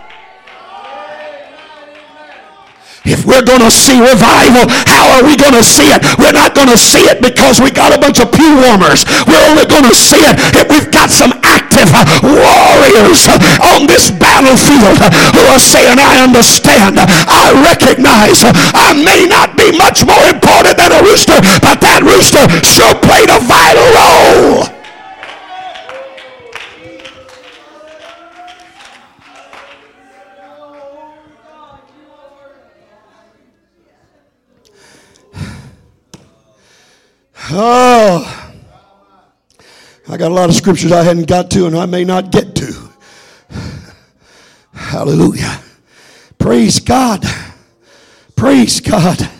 If we're going to see revival, how are we going to see it? We're not going to see it because we got a bunch of pew warmers. We're only going to see it if we've got some active uh, warriors uh, on this battlefield uh, who are saying, I understand. I recognize I may not be much more important than a rooster, but that rooster sure played a vital role. Oh, I got a lot of scriptures I hadn't got to and I may not get to. Hallelujah. Praise God. Praise God.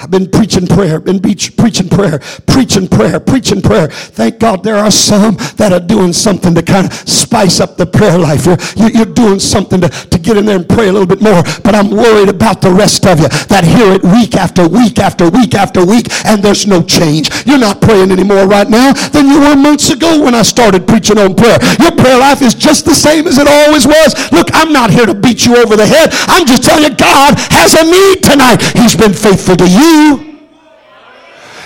I've been preaching prayer, been preaching prayer, preaching prayer, preaching prayer. Thank God there are some that are doing something to kind of spice up the prayer life. You're, you're doing something to, to get in there and pray a little bit more. But I'm worried about the rest of you that hear it week after week after week after week and there's no change. You're not praying anymore right now than you were months ago when I started preaching on prayer. Your prayer life is just the same as it always was. Look, I'm not here to beat you over the head. I'm just telling you God has a need tonight. He's been faithful to you.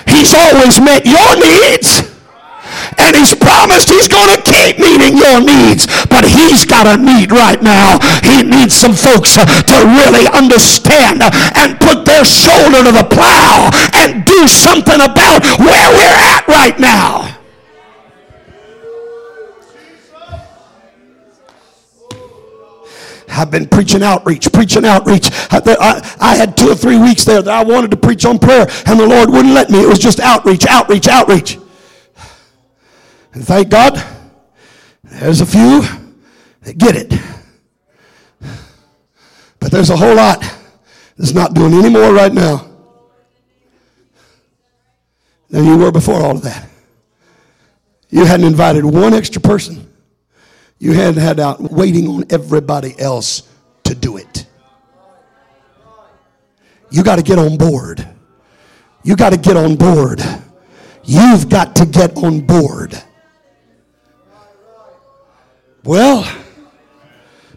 He's always met your needs. And he's promised he's going to keep meeting your needs. But he's got a need right now. He needs some folks uh, to really understand uh, and put their shoulder to the plow and do something about where we're at right now. I've been preaching outreach, preaching outreach. I, I, I, had two or three weeks there that I wanted to preach on prayer, and the Lord wouldn't let me. It was just outreach, outreach, outreach. And thank God, there's a few that get it. But there's a whole lot that's not doing any more right now than you were before all of that. You hadn't invited one extra person. You hadn't had out waiting on everybody else to do it. You got to get on board. You got to get on board. You've got to get on board. Well,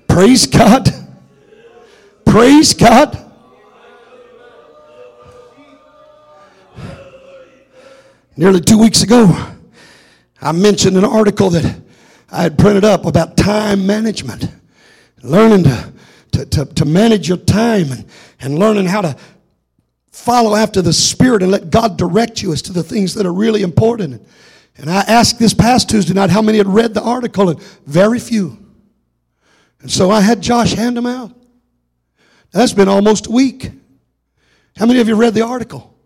praise God. Praise God. Nearly two weeks ago, I mentioned an article that I had printed up about time management, learning to, to, to, to manage your time and, and learning how to follow after the Spirit and let God direct you as to the things that are really important. And I asked this past Tuesday night how many had read the article, and very few. And so I had Josh hand them out. That's been almost a week. How many of you read the article?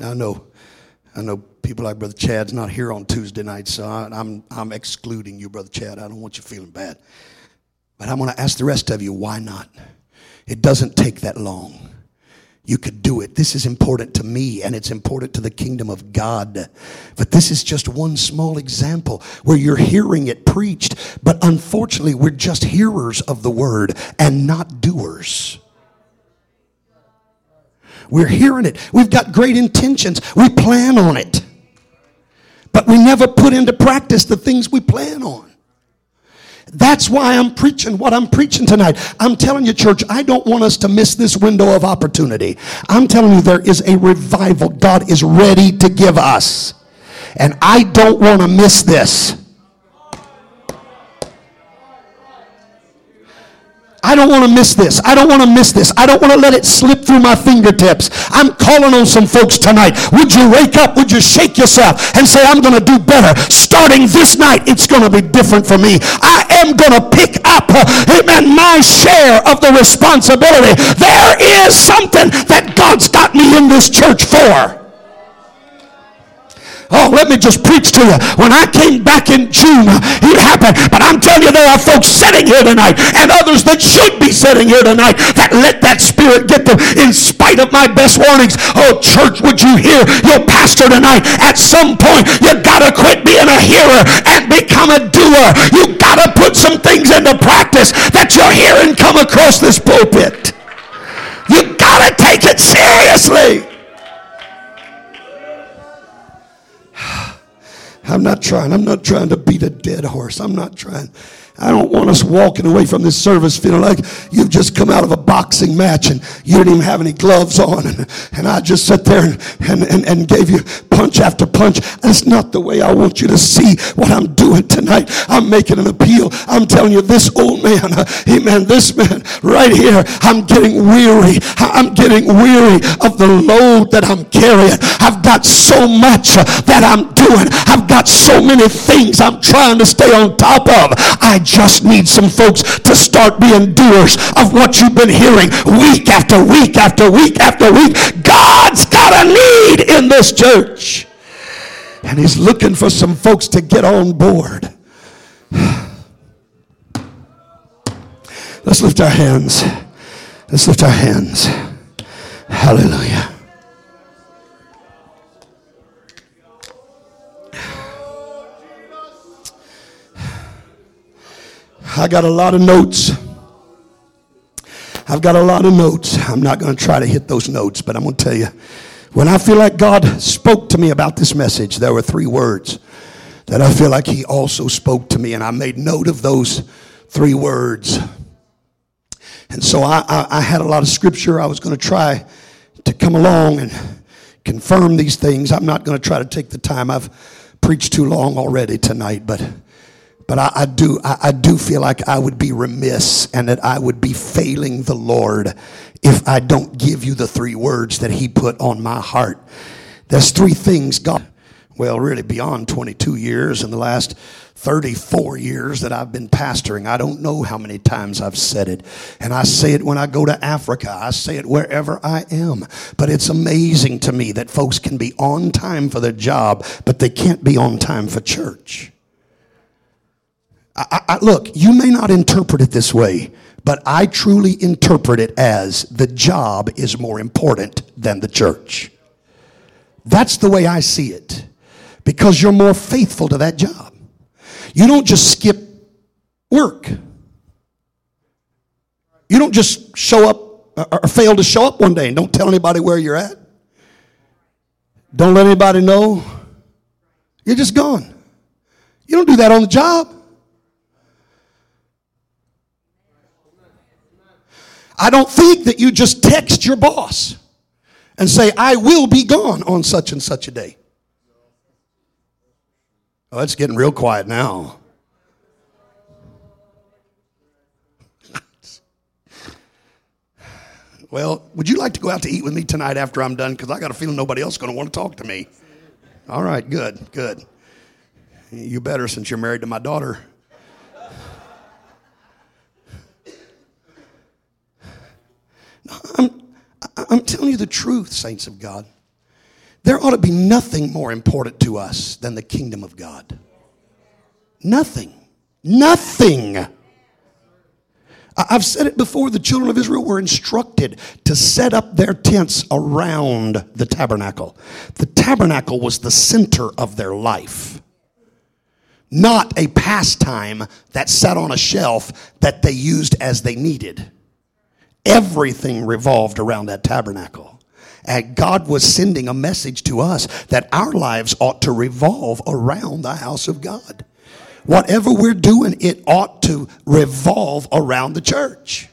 Now I know, I know people like Brother Chad's not here on Tuesday night, so I, I'm I'm excluding you, Brother Chad. I don't want you feeling bad. But I'm going to ask the rest of you, why not? It doesn't take that long. You could do it. This is important to me and it's important to the kingdom of God. But this is just one small example where you're hearing it preached, but unfortunately, we're just hearers of the word and not doers. We're hearing it. We've got great intentions. We plan on it. But we never put into practice the things we plan on. That's why I'm preaching what I'm preaching tonight. I'm telling you, church, I don't want us to miss this window of opportunity. I'm telling you, there is a revival God is ready to give us. And I don't want to miss this. I don't want to miss this. I don't want to miss this. I don't want to let it slip through my fingertips. I'm calling on some folks tonight. Would you wake up? Would you shake yourself and say, I'm going to do better? Starting this night, it's going to be different for me. I am going to pick up, uh, amen, my share of the responsibility. There is something that God's got me in this church for. Oh, let me just preach to you. When I came back in June, it happened. But I'm telling you, there are folks sitting here tonight and others that should be sitting here tonight that let that spirit get them in spite of my best warnings. Oh, church, would you hear your pastor tonight? At some point, you got to quit being a hearer and become a doer. You got to put some things into practice that you're hearing come across this pulpit. You got to take it seriously. I'm not trying. I'm not trying to beat a dead horse. I'm not trying. I don't want us walking away from this service feeling like you've just come out of a boxing match and you didn't even have any gloves on and, and I just sat there and, and, and, and gave you punch after punch. That's not the way I want you to see what I'm doing tonight. I'm making an appeal. I'm telling you, this old man, uh, amen, this man right here, I'm getting weary. I'm getting weary of the load that I'm carrying. I've got so much uh, that I'm doing. I've got so many things I'm trying to stay on top of. I just need some folks to start being doers of what you've been hearing week after week after week after week. God's got a need in this church. And he's looking for some folks to get on board. Let's lift our hands. Let's lift our hands. Hallelujah. I got a lot of notes. I've got a lot of notes. I'm not going to try to hit those notes, but I'm going to tell you when I feel like God spoke to me about this message, there were three words that I feel like He also spoke to me, and I made note of those three words. And so I, I, I had a lot of scripture. I was going to try to come along and confirm these things. I'm not going to try to take the time. I've preached too long already tonight, but but I, I do I, I do feel like I would be remiss and that I would be failing the Lord if I don't give you the three words that He put on my heart. There's three things God well, really beyond 22 years, in the last 34 years that I've been pastoring, I don't know how many times I've said it. And I say it when I go to Africa, I say it wherever I am. But it's amazing to me that folks can be on time for their job, but they can't be on time for church. I, I, look, you may not interpret it this way, but I truly interpret it as the job is more important than the church. That's the way I see it because you're more faithful to that job. You don't just skip work. You don't just show up or fail to show up one day and don't tell anybody where you're at. Don't let anybody know. You're just gone. You don't do that on the job. I don't think that you just text your boss and say, I will be gone on such and such a day. Oh, it's getting real quiet now. well, would you like to go out to eat with me tonight after I'm done? Because I got a feeling nobody else is going to want to talk to me. All right, good, good. You better since you're married to my daughter. I'm, I'm telling you the truth, saints of God. There ought to be nothing more important to us than the kingdom of God. Nothing. Nothing. I've said it before the children of Israel were instructed to set up their tents around the tabernacle. The tabernacle was the center of their life, not a pastime that sat on a shelf that they used as they needed. Everything revolved around that tabernacle. And God was sending a message to us that our lives ought to revolve around the house of God. Whatever we're doing, it ought to revolve around the church.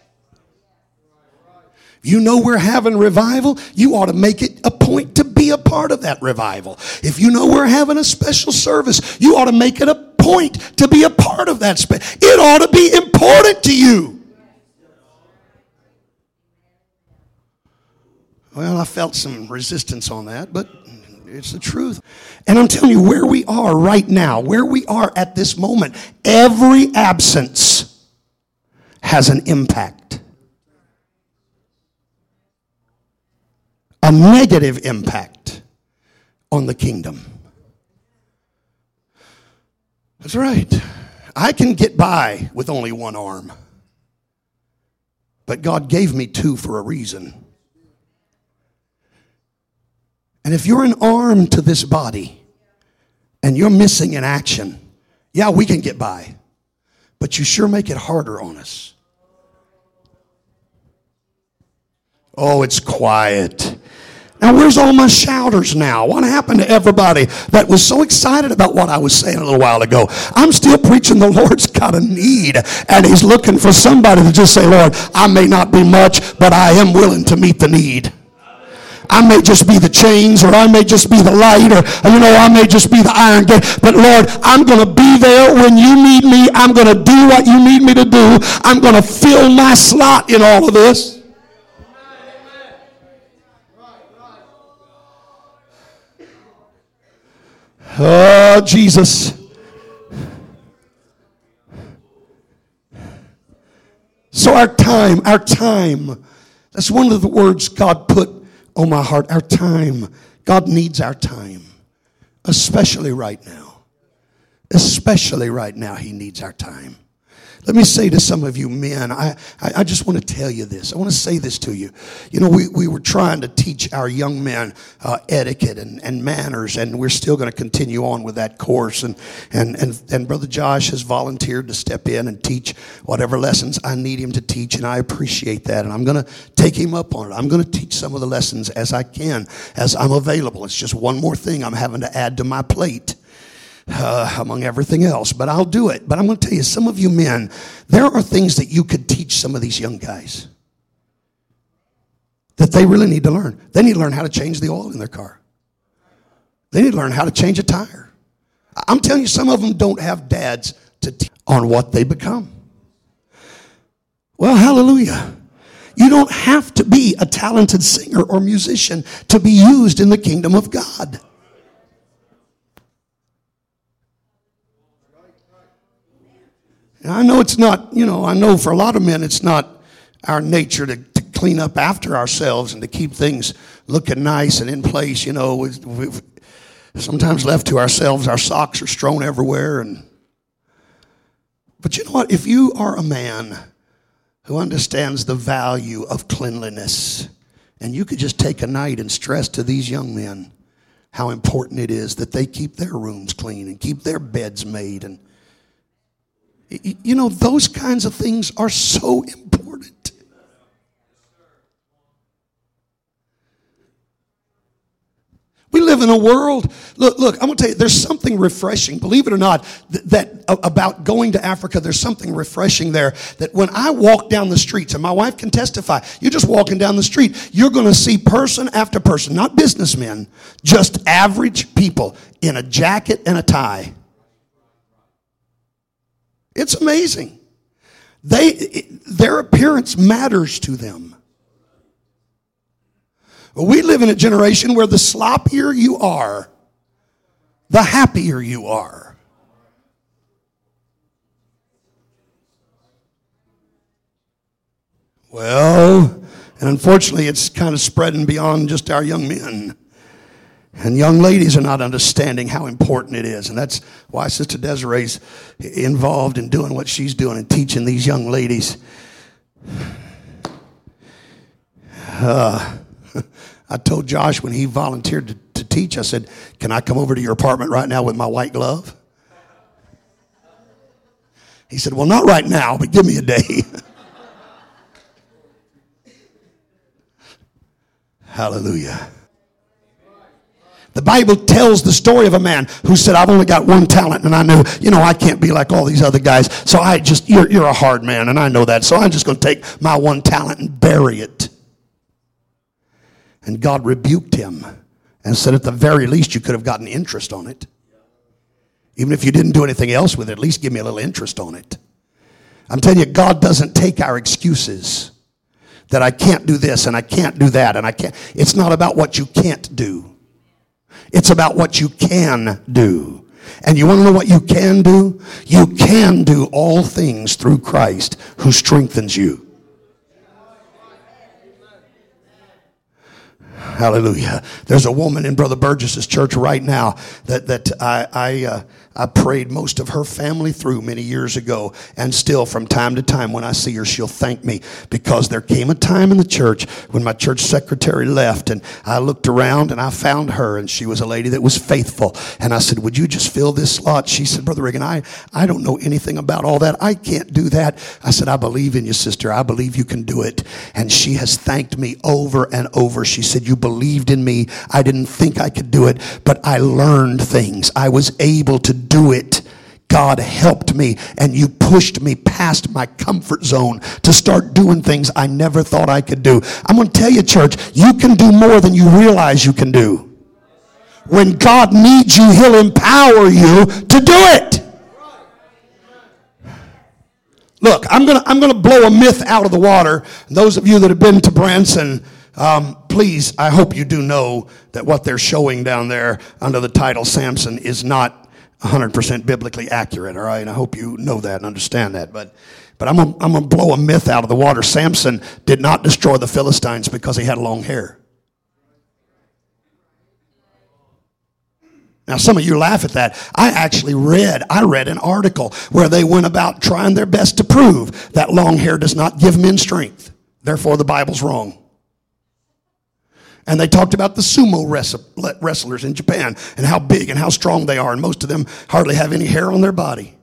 You know we're having revival, you ought to make it a point to be a part of that revival. If you know we're having a special service, you ought to make it a point to be a part of that. Spe- it ought to be important to you. Well, I felt some resistance on that, but it's the truth. And I'm telling you, where we are right now, where we are at this moment, every absence has an impact. A negative impact on the kingdom. That's right. I can get by with only one arm. But God gave me two for a reason. And if you're an arm to this body and you're missing in action, yeah, we can get by, but you sure make it harder on us. Oh, it's quiet. Now, where's all my shouters now? What happened to everybody that was so excited about what I was saying a little while ago? I'm still preaching the Lord's got a need, and He's looking for somebody to just say, Lord, I may not be much, but I am willing to meet the need. I may just be the chains or I may just be the light or, you know, I may just be the iron gate. But Lord, I'm going to be there when you need me. I'm going to do what you need me to do. I'm going to fill my slot in all of this. Oh, Jesus. So, our time, our time, that's one of the words God put oh my heart, our time. God needs our time, especially right now. Especially right now, He needs our time. Let me say to some of you men, I, I, I, just want to tell you this. I want to say this to you. You know, we, we were trying to teach our young men uh, etiquette and, and manners, and we're still going to continue on with that course. And, and, and, and Brother Josh has volunteered to step in and teach whatever lessons I need him to teach, and I appreciate that. And I'm going to take him up on it. I'm going to teach some of the lessons as I can, as I'm available. It's just one more thing I'm having to add to my plate uh, among everything else, but I'll do it. But I'm going to tell you, some of you men, there are things that you could teach some of these young guys that they really need to learn. They need to learn how to change the oil in their car, they need to learn how to change a tire. I'm telling you, some of them don't have dads to teach on what they become. Well, hallelujah. You don't have to be a talented singer or musician to be used in the kingdom of God. And I know it's not, you know, I know for a lot of men it's not our nature to, to clean up after ourselves and to keep things looking nice and in place. You know, we've, we've sometimes left to ourselves, our socks are strewn everywhere. And but you know what? If you are a man who understands the value of cleanliness, and you could just take a night and stress to these young men how important it is that they keep their rooms clean and keep their beds made and you know those kinds of things are so important We live in a world. Look, look. I'm to tell you. There's something refreshing. Believe it or not, that, that about going to Africa. There's something refreshing there. That when I walk down the streets, and my wife can testify, you're just walking down the street. You're to see person after person, not businessmen, just average people in a jacket and a tie. It's amazing. They, their appearance matters to them. We live in a generation where the sloppier you are, the happier you are. Well, and unfortunately, it's kind of spreading beyond just our young men. And young ladies are not understanding how important it is. And that's why Sister Desiree's involved in doing what she's doing and teaching these young ladies. Uh, I told Josh when he volunteered to, to teach, I said, Can I come over to your apartment right now with my white glove? He said, Well, not right now, but give me a day. Hallelujah. The Bible tells the story of a man who said, I've only got one talent, and I know, you know, I can't be like all these other guys. So I just, you're, you're a hard man, and I know that. So I'm just going to take my one talent and bury it. And God rebuked him and said, At the very least, you could have gotten interest on it. Even if you didn't do anything else with it, at least give me a little interest on it. I'm telling you, God doesn't take our excuses that I can't do this and I can't do that and I can't. It's not about what you can't do, it's about what you can do. And you want to know what you can do? You can do all things through Christ who strengthens you. Hallelujah. There's a woman in Brother Burgess's church right now that, that I, I, uh, I prayed most of her family through many years ago. And still, from time to time, when I see her, she'll thank me because there came a time in the church when my church secretary left and I looked around and I found her and she was a lady that was faithful. And I said, Would you just fill this slot? She said, Brother Reagan, I, I don't know anything about all that. I can't do that. I said, I believe in you, sister. I believe you can do it. And she has thanked me over and over. She said, You believed in me. I didn't think I could do it, but I learned things. I was able to do it. God helped me and you pushed me past my comfort zone to start doing things I never thought I could do. I'm going to tell you, church, you can do more than you realize you can do. When God needs you, He'll empower you to do it. Look, I'm going to I'm to blow a myth out of the water. Those of you that have been to Branson, um, please, I hope you do know that what they're showing down there under the title Samson is not 100% biblically accurate, all right? And I hope you know that and understand that. But, but I'm going I'm to blow a myth out of the water. Samson did not destroy the Philistines because he had long hair. Now, some of you laugh at that. I actually read, I read an article where they went about trying their best to prove that long hair does not give men strength. Therefore, the Bible's wrong. And they talked about the sumo wrestlers in Japan and how big and how strong they are. And most of them hardly have any hair on their body.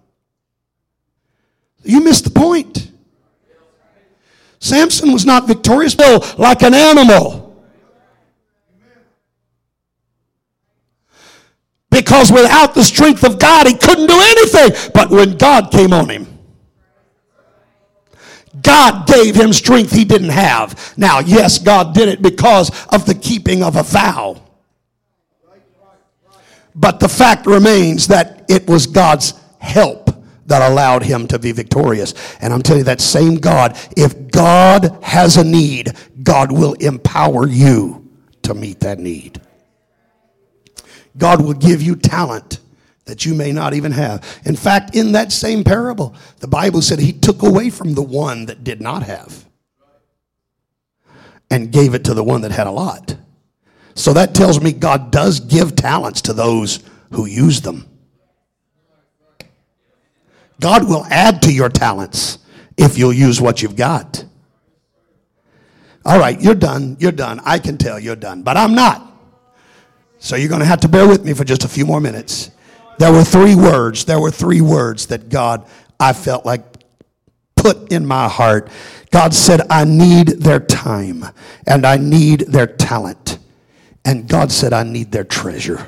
You missed the point. Samson was not victorious, but like an animal. Because without the strength of God, he couldn't do anything. But when God came on him, God gave him strength he didn't have. Now, yes, God did it because of the keeping of a vow. But the fact remains that it was God's help that allowed him to be victorious. And I'm telling you, that same God, if God has a need, God will empower you to meet that need. God will give you talent that you may not even have. In fact, in that same parable, the Bible said he took away from the one that did not have and gave it to the one that had a lot. So that tells me God does give talents to those who use them. God will add to your talents if you'll use what you've got. All right, you're done. You're done. I can tell you're done, but I'm not. So you're going to have to bear with me for just a few more minutes. There were three words. There were three words that God, I felt like, put in my heart. God said, I need their time and I need their talent. And God said, I need their treasure.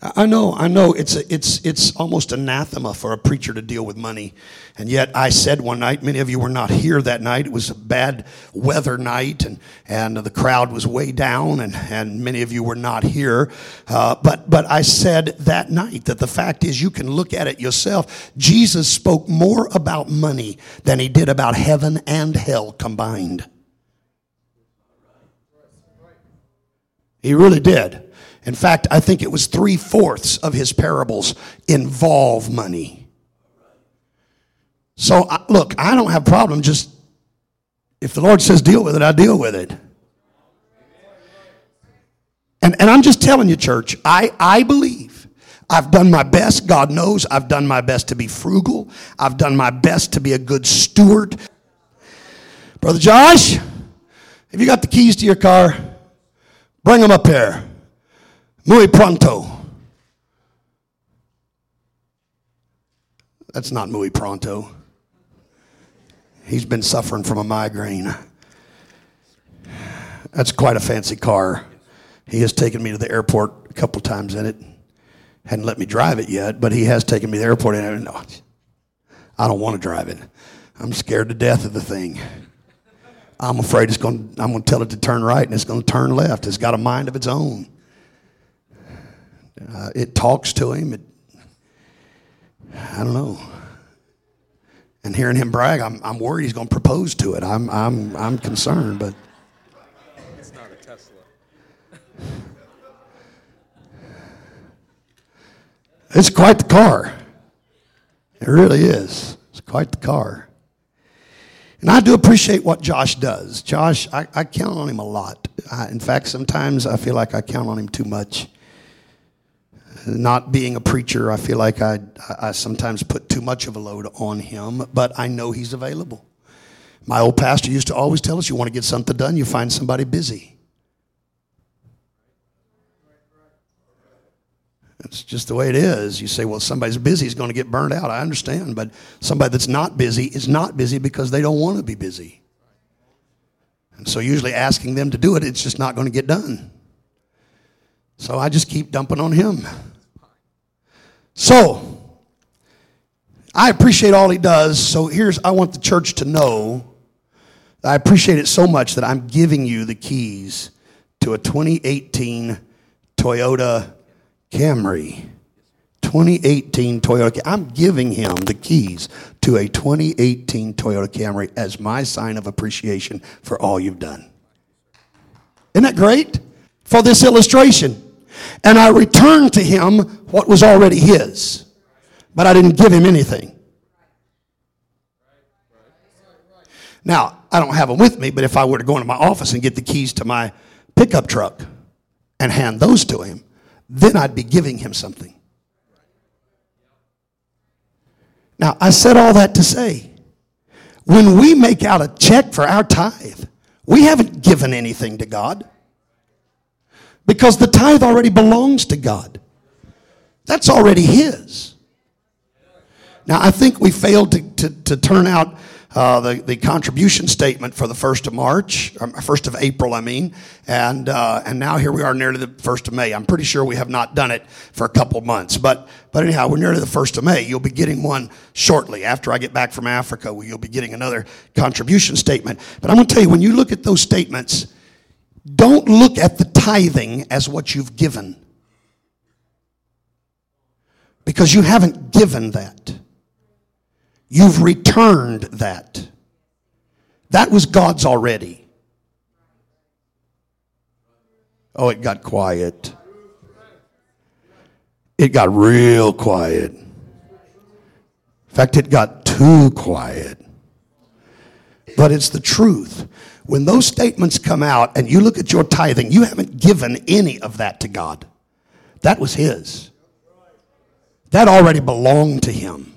I know, I know. It's a, it's it's almost anathema for a preacher to deal with money, and yet I said one night. Many of you were not here that night. It was a bad weather night, and and the crowd was way down, and and many of you were not here. Uh, but but I said that night that the fact is you can look at it yourself. Jesus spoke more about money than he did about heaven and hell combined. He really did. In fact, I think it was three fourths of his parables involve money. So, look, I don't have problem. Just if the Lord says deal with it, I deal with it. And, and I'm just telling you, church, I, I believe I've done my best. God knows I've done my best to be frugal. I've done my best to be a good steward. Brother Josh, have you got the keys to your car? Bring them up here. Muy pronto. That's not muy pronto. He's been suffering from a migraine. That's quite a fancy car. He has taken me to the airport a couple times in it. Hadn't let me drive it yet, but he has taken me to the airport and no, I don't want to drive it. I'm scared to death of the thing. I'm afraid it's going I'm going to tell it to turn right and it's going to turn left. It's got a mind of its own. Uh, it talks to him. It, I don't know. And hearing him brag, I'm, I'm worried he's going to propose to it. I'm, I'm, I'm concerned, but. It's not a Tesla. it's quite the car. It really is. It's quite the car. And I do appreciate what Josh does. Josh, I, I count on him a lot. I, in fact, sometimes I feel like I count on him too much not being a preacher, I feel like I, I sometimes put too much of a load on him, but I know he's available. My old pastor used to always tell us you want to get something done, you find somebody busy. It's just the way it is. You say, well, somebody's busy is going to get burned out. I understand. But somebody that's not busy is not busy because they don't want to be busy. And so, usually asking them to do it, it's just not going to get done. So I just keep dumping on him. So, I appreciate all he does. So here's, I want the church to know I appreciate it so much that I'm giving you the keys to a 2018 Toyota Camry. 2018 Toyota. I'm giving him the keys to a 2018 Toyota Camry as my sign of appreciation for all you've done. Isn't that great? For this illustration. And I returned to him what was already his. But I didn't give him anything. Now, I don't have them with me, but if I were to go into my office and get the keys to my pickup truck and hand those to him, then I'd be giving him something. Now, I said all that to say, when we make out a check for our tithe, we haven't given anything to God because the tithe already belongs to God. That's already His. Now, I think we failed to, to, to turn out uh, the, the contribution statement for the 1st of March, or 1st of April, I mean, and, uh, and now here we are nearly the 1st of May. I'm pretty sure we have not done it for a couple months, but, but anyhow, we're nearly the 1st of May. You'll be getting one shortly. After I get back from Africa, you'll be getting another contribution statement. But I'm going to tell you, when you look at those statements, don't look at the tithing as what you've given. Because you haven't given that. You've returned that. That was God's already. Oh, it got quiet. It got real quiet. In fact, it got too quiet. But it's the truth. When those statements come out and you look at your tithing, you haven't given any of that to God. That was His. That already belonged to Him.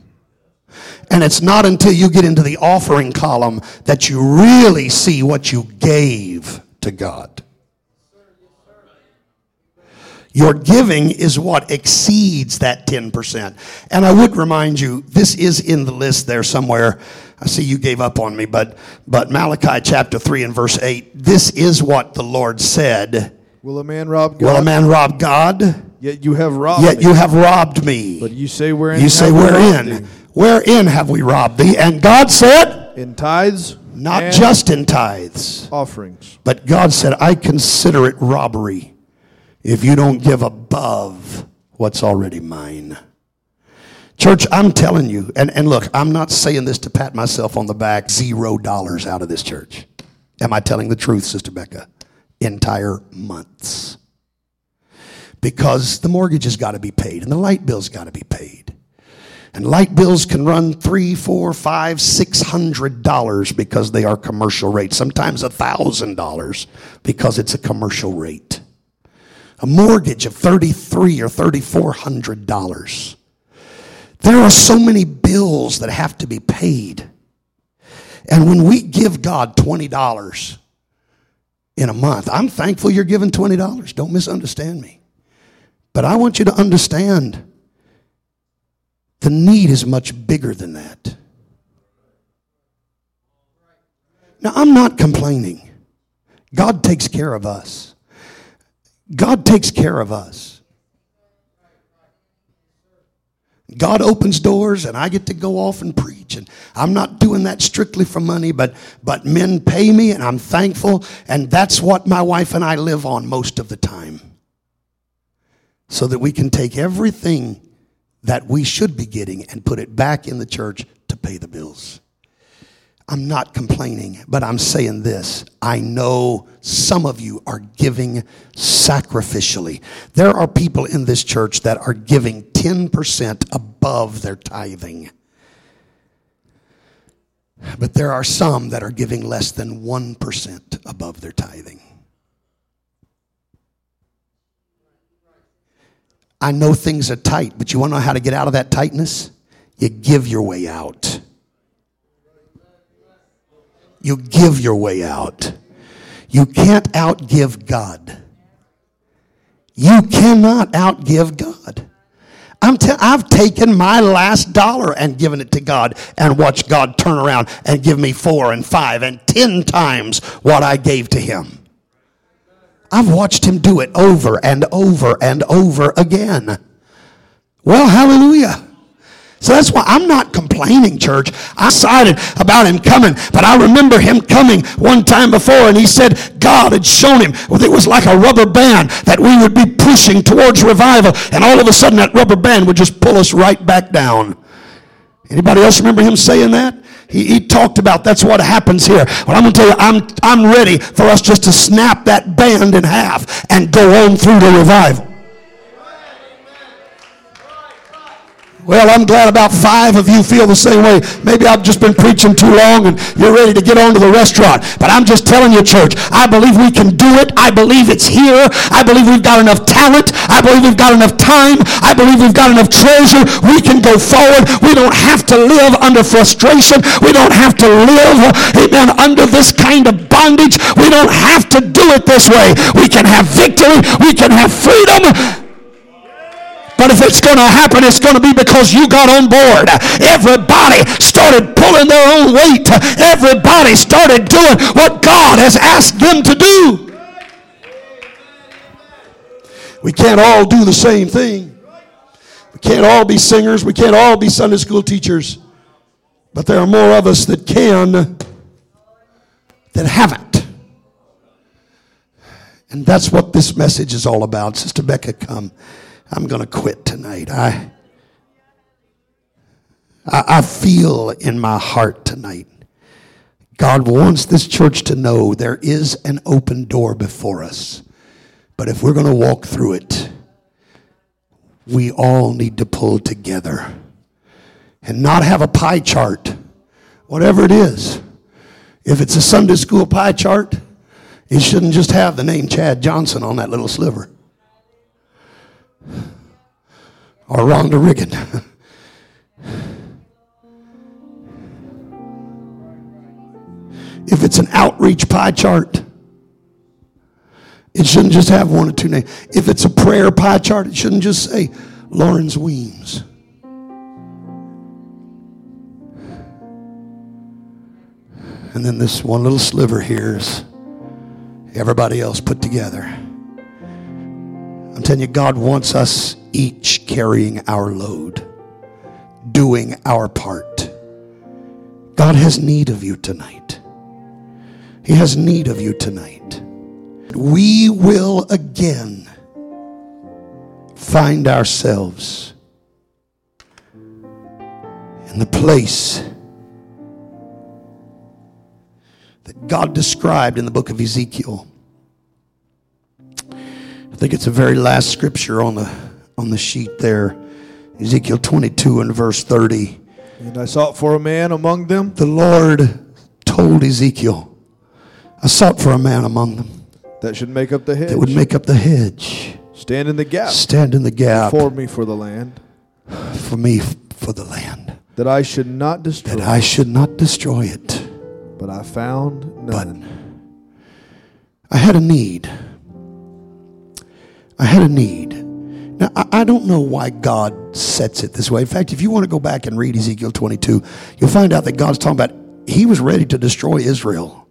And it's not until you get into the offering column that you really see what you gave to God. Your giving is what exceeds that 10%. And I would remind you, this is in the list there somewhere. I see you gave up on me, but, but Malachi chapter 3 and verse 8, this is what the Lord said. Will a man rob God? Will a man rob God? Yet you have robbed Yet me. you have robbed me. But you say wherein You say, wherein? Wherein have we robbed thee? And God said, In tithes, not just in tithes. offerings. But God said, I consider it robbery if you don't give above what's already mine. Church, I'm telling you, and, and look, I'm not saying this to pat myself on the back, zero dollars out of this church. Am I telling the truth, Sister Becca? Entire months. Because the mortgage has got to be paid and the light bill's got to be paid. And light bills can run three, four, five, six hundred dollars because they are commercial rates. Sometimes a thousand dollars because it's a commercial rate. A mortgage of thirty-three or thirty-four hundred dollars. There are so many bills that have to be paid. And when we give God twenty dollars in a month, I'm thankful you're giving twenty dollars. Don't misunderstand me. But I want you to understand the need is much bigger than that. Now, I'm not complaining. God takes care of us. God takes care of us. God opens doors and I get to go off and preach. And I'm not doing that strictly for money, but, but men pay me and I'm thankful. And that's what my wife and I live on most of the time. So that we can take everything that we should be getting and put it back in the church to pay the bills. I'm not complaining, but I'm saying this. I know some of you are giving sacrificially. There are people in this church that are giving 10% above their tithing. But there are some that are giving less than 1% above their tithing. I know things are tight, but you want to know how to get out of that tightness? You give your way out. You give your way out. You can't outgive God. You cannot outgive God. I'm t- I've taken my last dollar and given it to God and watched God turn around and give me four and five and ten times what I gave to Him. I've watched Him do it over and over and over again. Well, hallelujah. So that's why I'm not complaining, church. I'm excited about him coming, but I remember him coming one time before, and he said God had shown him it was like a rubber band that we would be pushing towards revival, and all of a sudden that rubber band would just pull us right back down. Anybody else remember him saying that? He, he talked about that's what happens here. Well, I'm going to tell you, I'm, I'm ready for us just to snap that band in half and go on through the revival. Well, I'm glad about five of you feel the same way. Maybe I've just been preaching too long and you're ready to get on to the restaurant. But I'm just telling you, church, I believe we can do it. I believe it's here. I believe we've got enough talent. I believe we've got enough time. I believe we've got enough treasure. We can go forward. We don't have to live under frustration. We don't have to live, amen, under this kind of bondage. We don't have to do it this way. We can have victory. We can have freedom. But if it's going to happen, it's going to be because you got on board. Everybody started pulling their own weight. Everybody started doing what God has asked them to do. We can't all do the same thing. We can't all be singers. We can't all be Sunday school teachers. But there are more of us that can than haven't. And that's what this message is all about. Sister Becca, come. I'm going to quit tonight. I, I, I feel in my heart tonight. God wants this church to know there is an open door before us. But if we're going to walk through it, we all need to pull together and not have a pie chart, whatever it is. If it's a Sunday school pie chart, it shouldn't just have the name Chad Johnson on that little sliver. Or Rhonda Riggin. if it's an outreach pie chart, it shouldn't just have one or two names. If it's a prayer pie chart, it shouldn't just say Lawrence Weems. And then this one little sliver here is everybody else put together. I'm telling you, God wants us each carrying our load, doing our part. God has need of you tonight. He has need of you tonight. We will again find ourselves in the place that God described in the book of Ezekiel. I think it's the very last scripture on the on the sheet there. Ezekiel 22 and verse 30. And I sought for a man among them. The Lord told Ezekiel, I sought for a man among them that should make up the hedge. That would make up the hedge. Stand in the gap. Stand in the gap. For me for the land. For me for the land. That I should not destroy. That I should not destroy it. But I found none. But I had a need. I had a need. Now, I don't know why God sets it this way. In fact, if you want to go back and read Ezekiel 22, you'll find out that God's talking about he was ready to destroy Israel.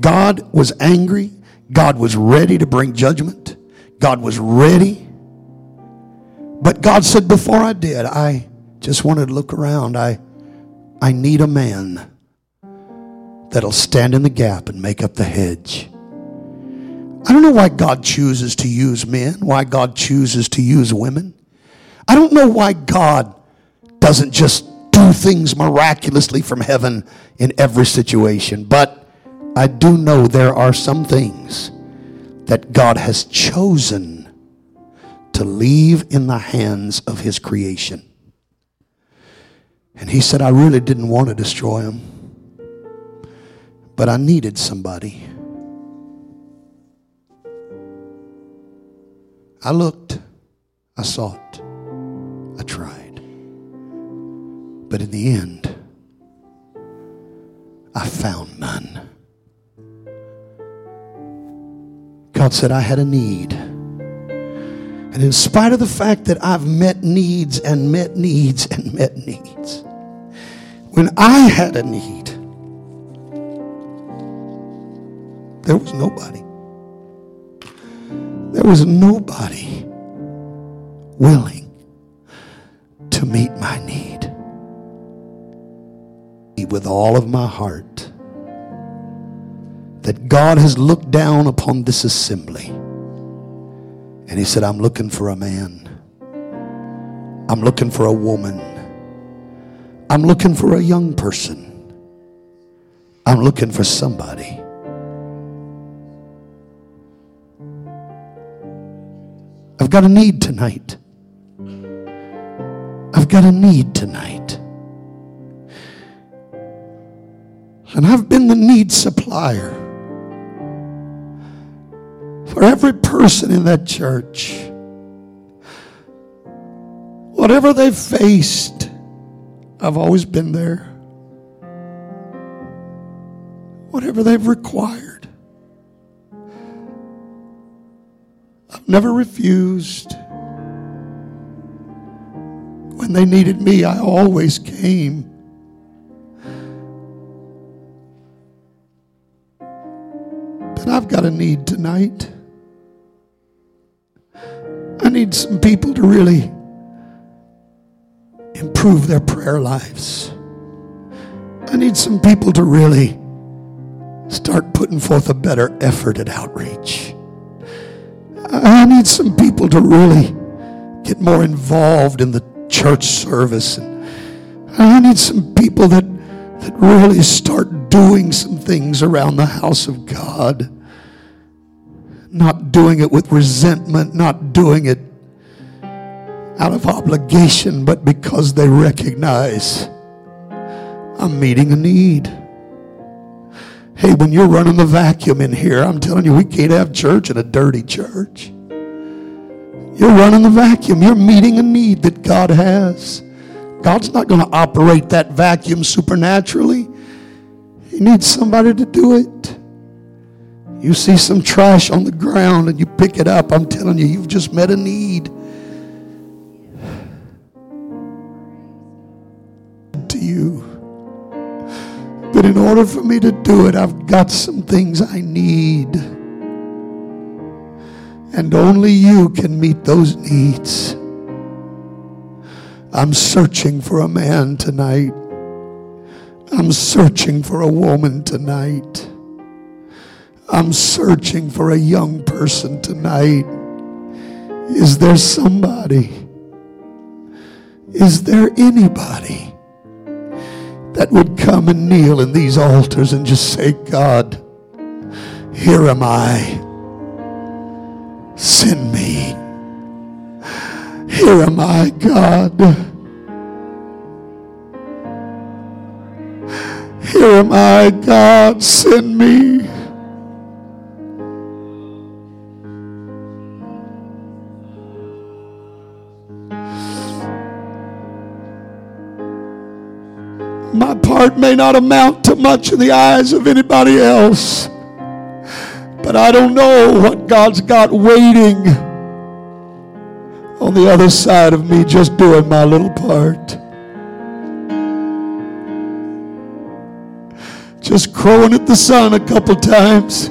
God was angry. God was ready to bring judgment. God was ready. But God said, Before I did, I just wanted to look around. I, I need a man that'll stand in the gap and make up the hedge. I don't know why God chooses to use men, why God chooses to use women. I don't know why God doesn't just do things miraculously from heaven in every situation, but I do know there are some things that God has chosen to leave in the hands of his creation. And he said, I really didn't want to destroy them. But I needed somebody. I looked, I sought, I tried. But in the end, I found none. God said, I had a need. And in spite of the fact that I've met needs and met needs and met needs, when I had a need, There was nobody. There was nobody willing to meet my need. With all of my heart, that God has looked down upon this assembly and He said, I'm looking for a man. I'm looking for a woman. I'm looking for a young person. I'm looking for somebody I've got a need tonight. I've got a need tonight. And I've been the need supplier for every person in that church. Whatever they've faced, I've always been there. Whatever they've required. Never refused. When they needed me, I always came. But I've got a need tonight. I need some people to really improve their prayer lives. I need some people to really start putting forth a better effort at outreach. I need some people to really get more involved in the church service. And I need some people that, that really start doing some things around the house of God. not doing it with resentment, not doing it out of obligation, but because they recognize I'm meeting a need. Hey, when you're running the vacuum in here, I'm telling you, we can't have church in a dirty church. You're running the vacuum. You're meeting a need that God has. God's not going to operate that vacuum supernaturally. He needs somebody to do it. You see some trash on the ground and you pick it up. I'm telling you, you've just met a need. But in order for me to do it, I've got some things I need. And only you can meet those needs. I'm searching for a man tonight. I'm searching for a woman tonight. I'm searching for a young person tonight. Is there somebody? Is there anybody that would come and kneel in these altars and just say, God, here am I. Send me. Here am I, God. Here am I, God. Send me. My part may not amount to much in the eyes of anybody else, but I don't know what God's got waiting on the other side of me just doing my little part. Just crowing at the sun a couple times.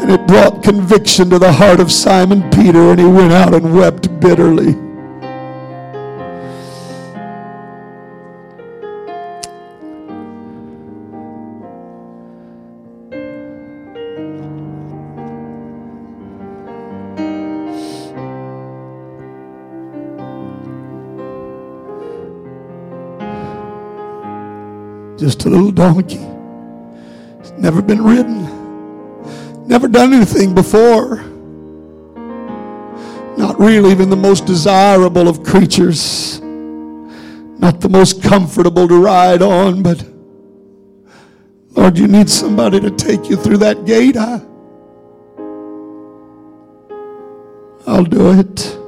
And it brought conviction to the heart of Simon Peter, and he went out and wept bitterly. Just a little donkey. It's never been ridden, never done anything before. Not really even the most desirable of creatures, not the most comfortable to ride on, but Lord, you need somebody to take you through that gate. I, I'll do it.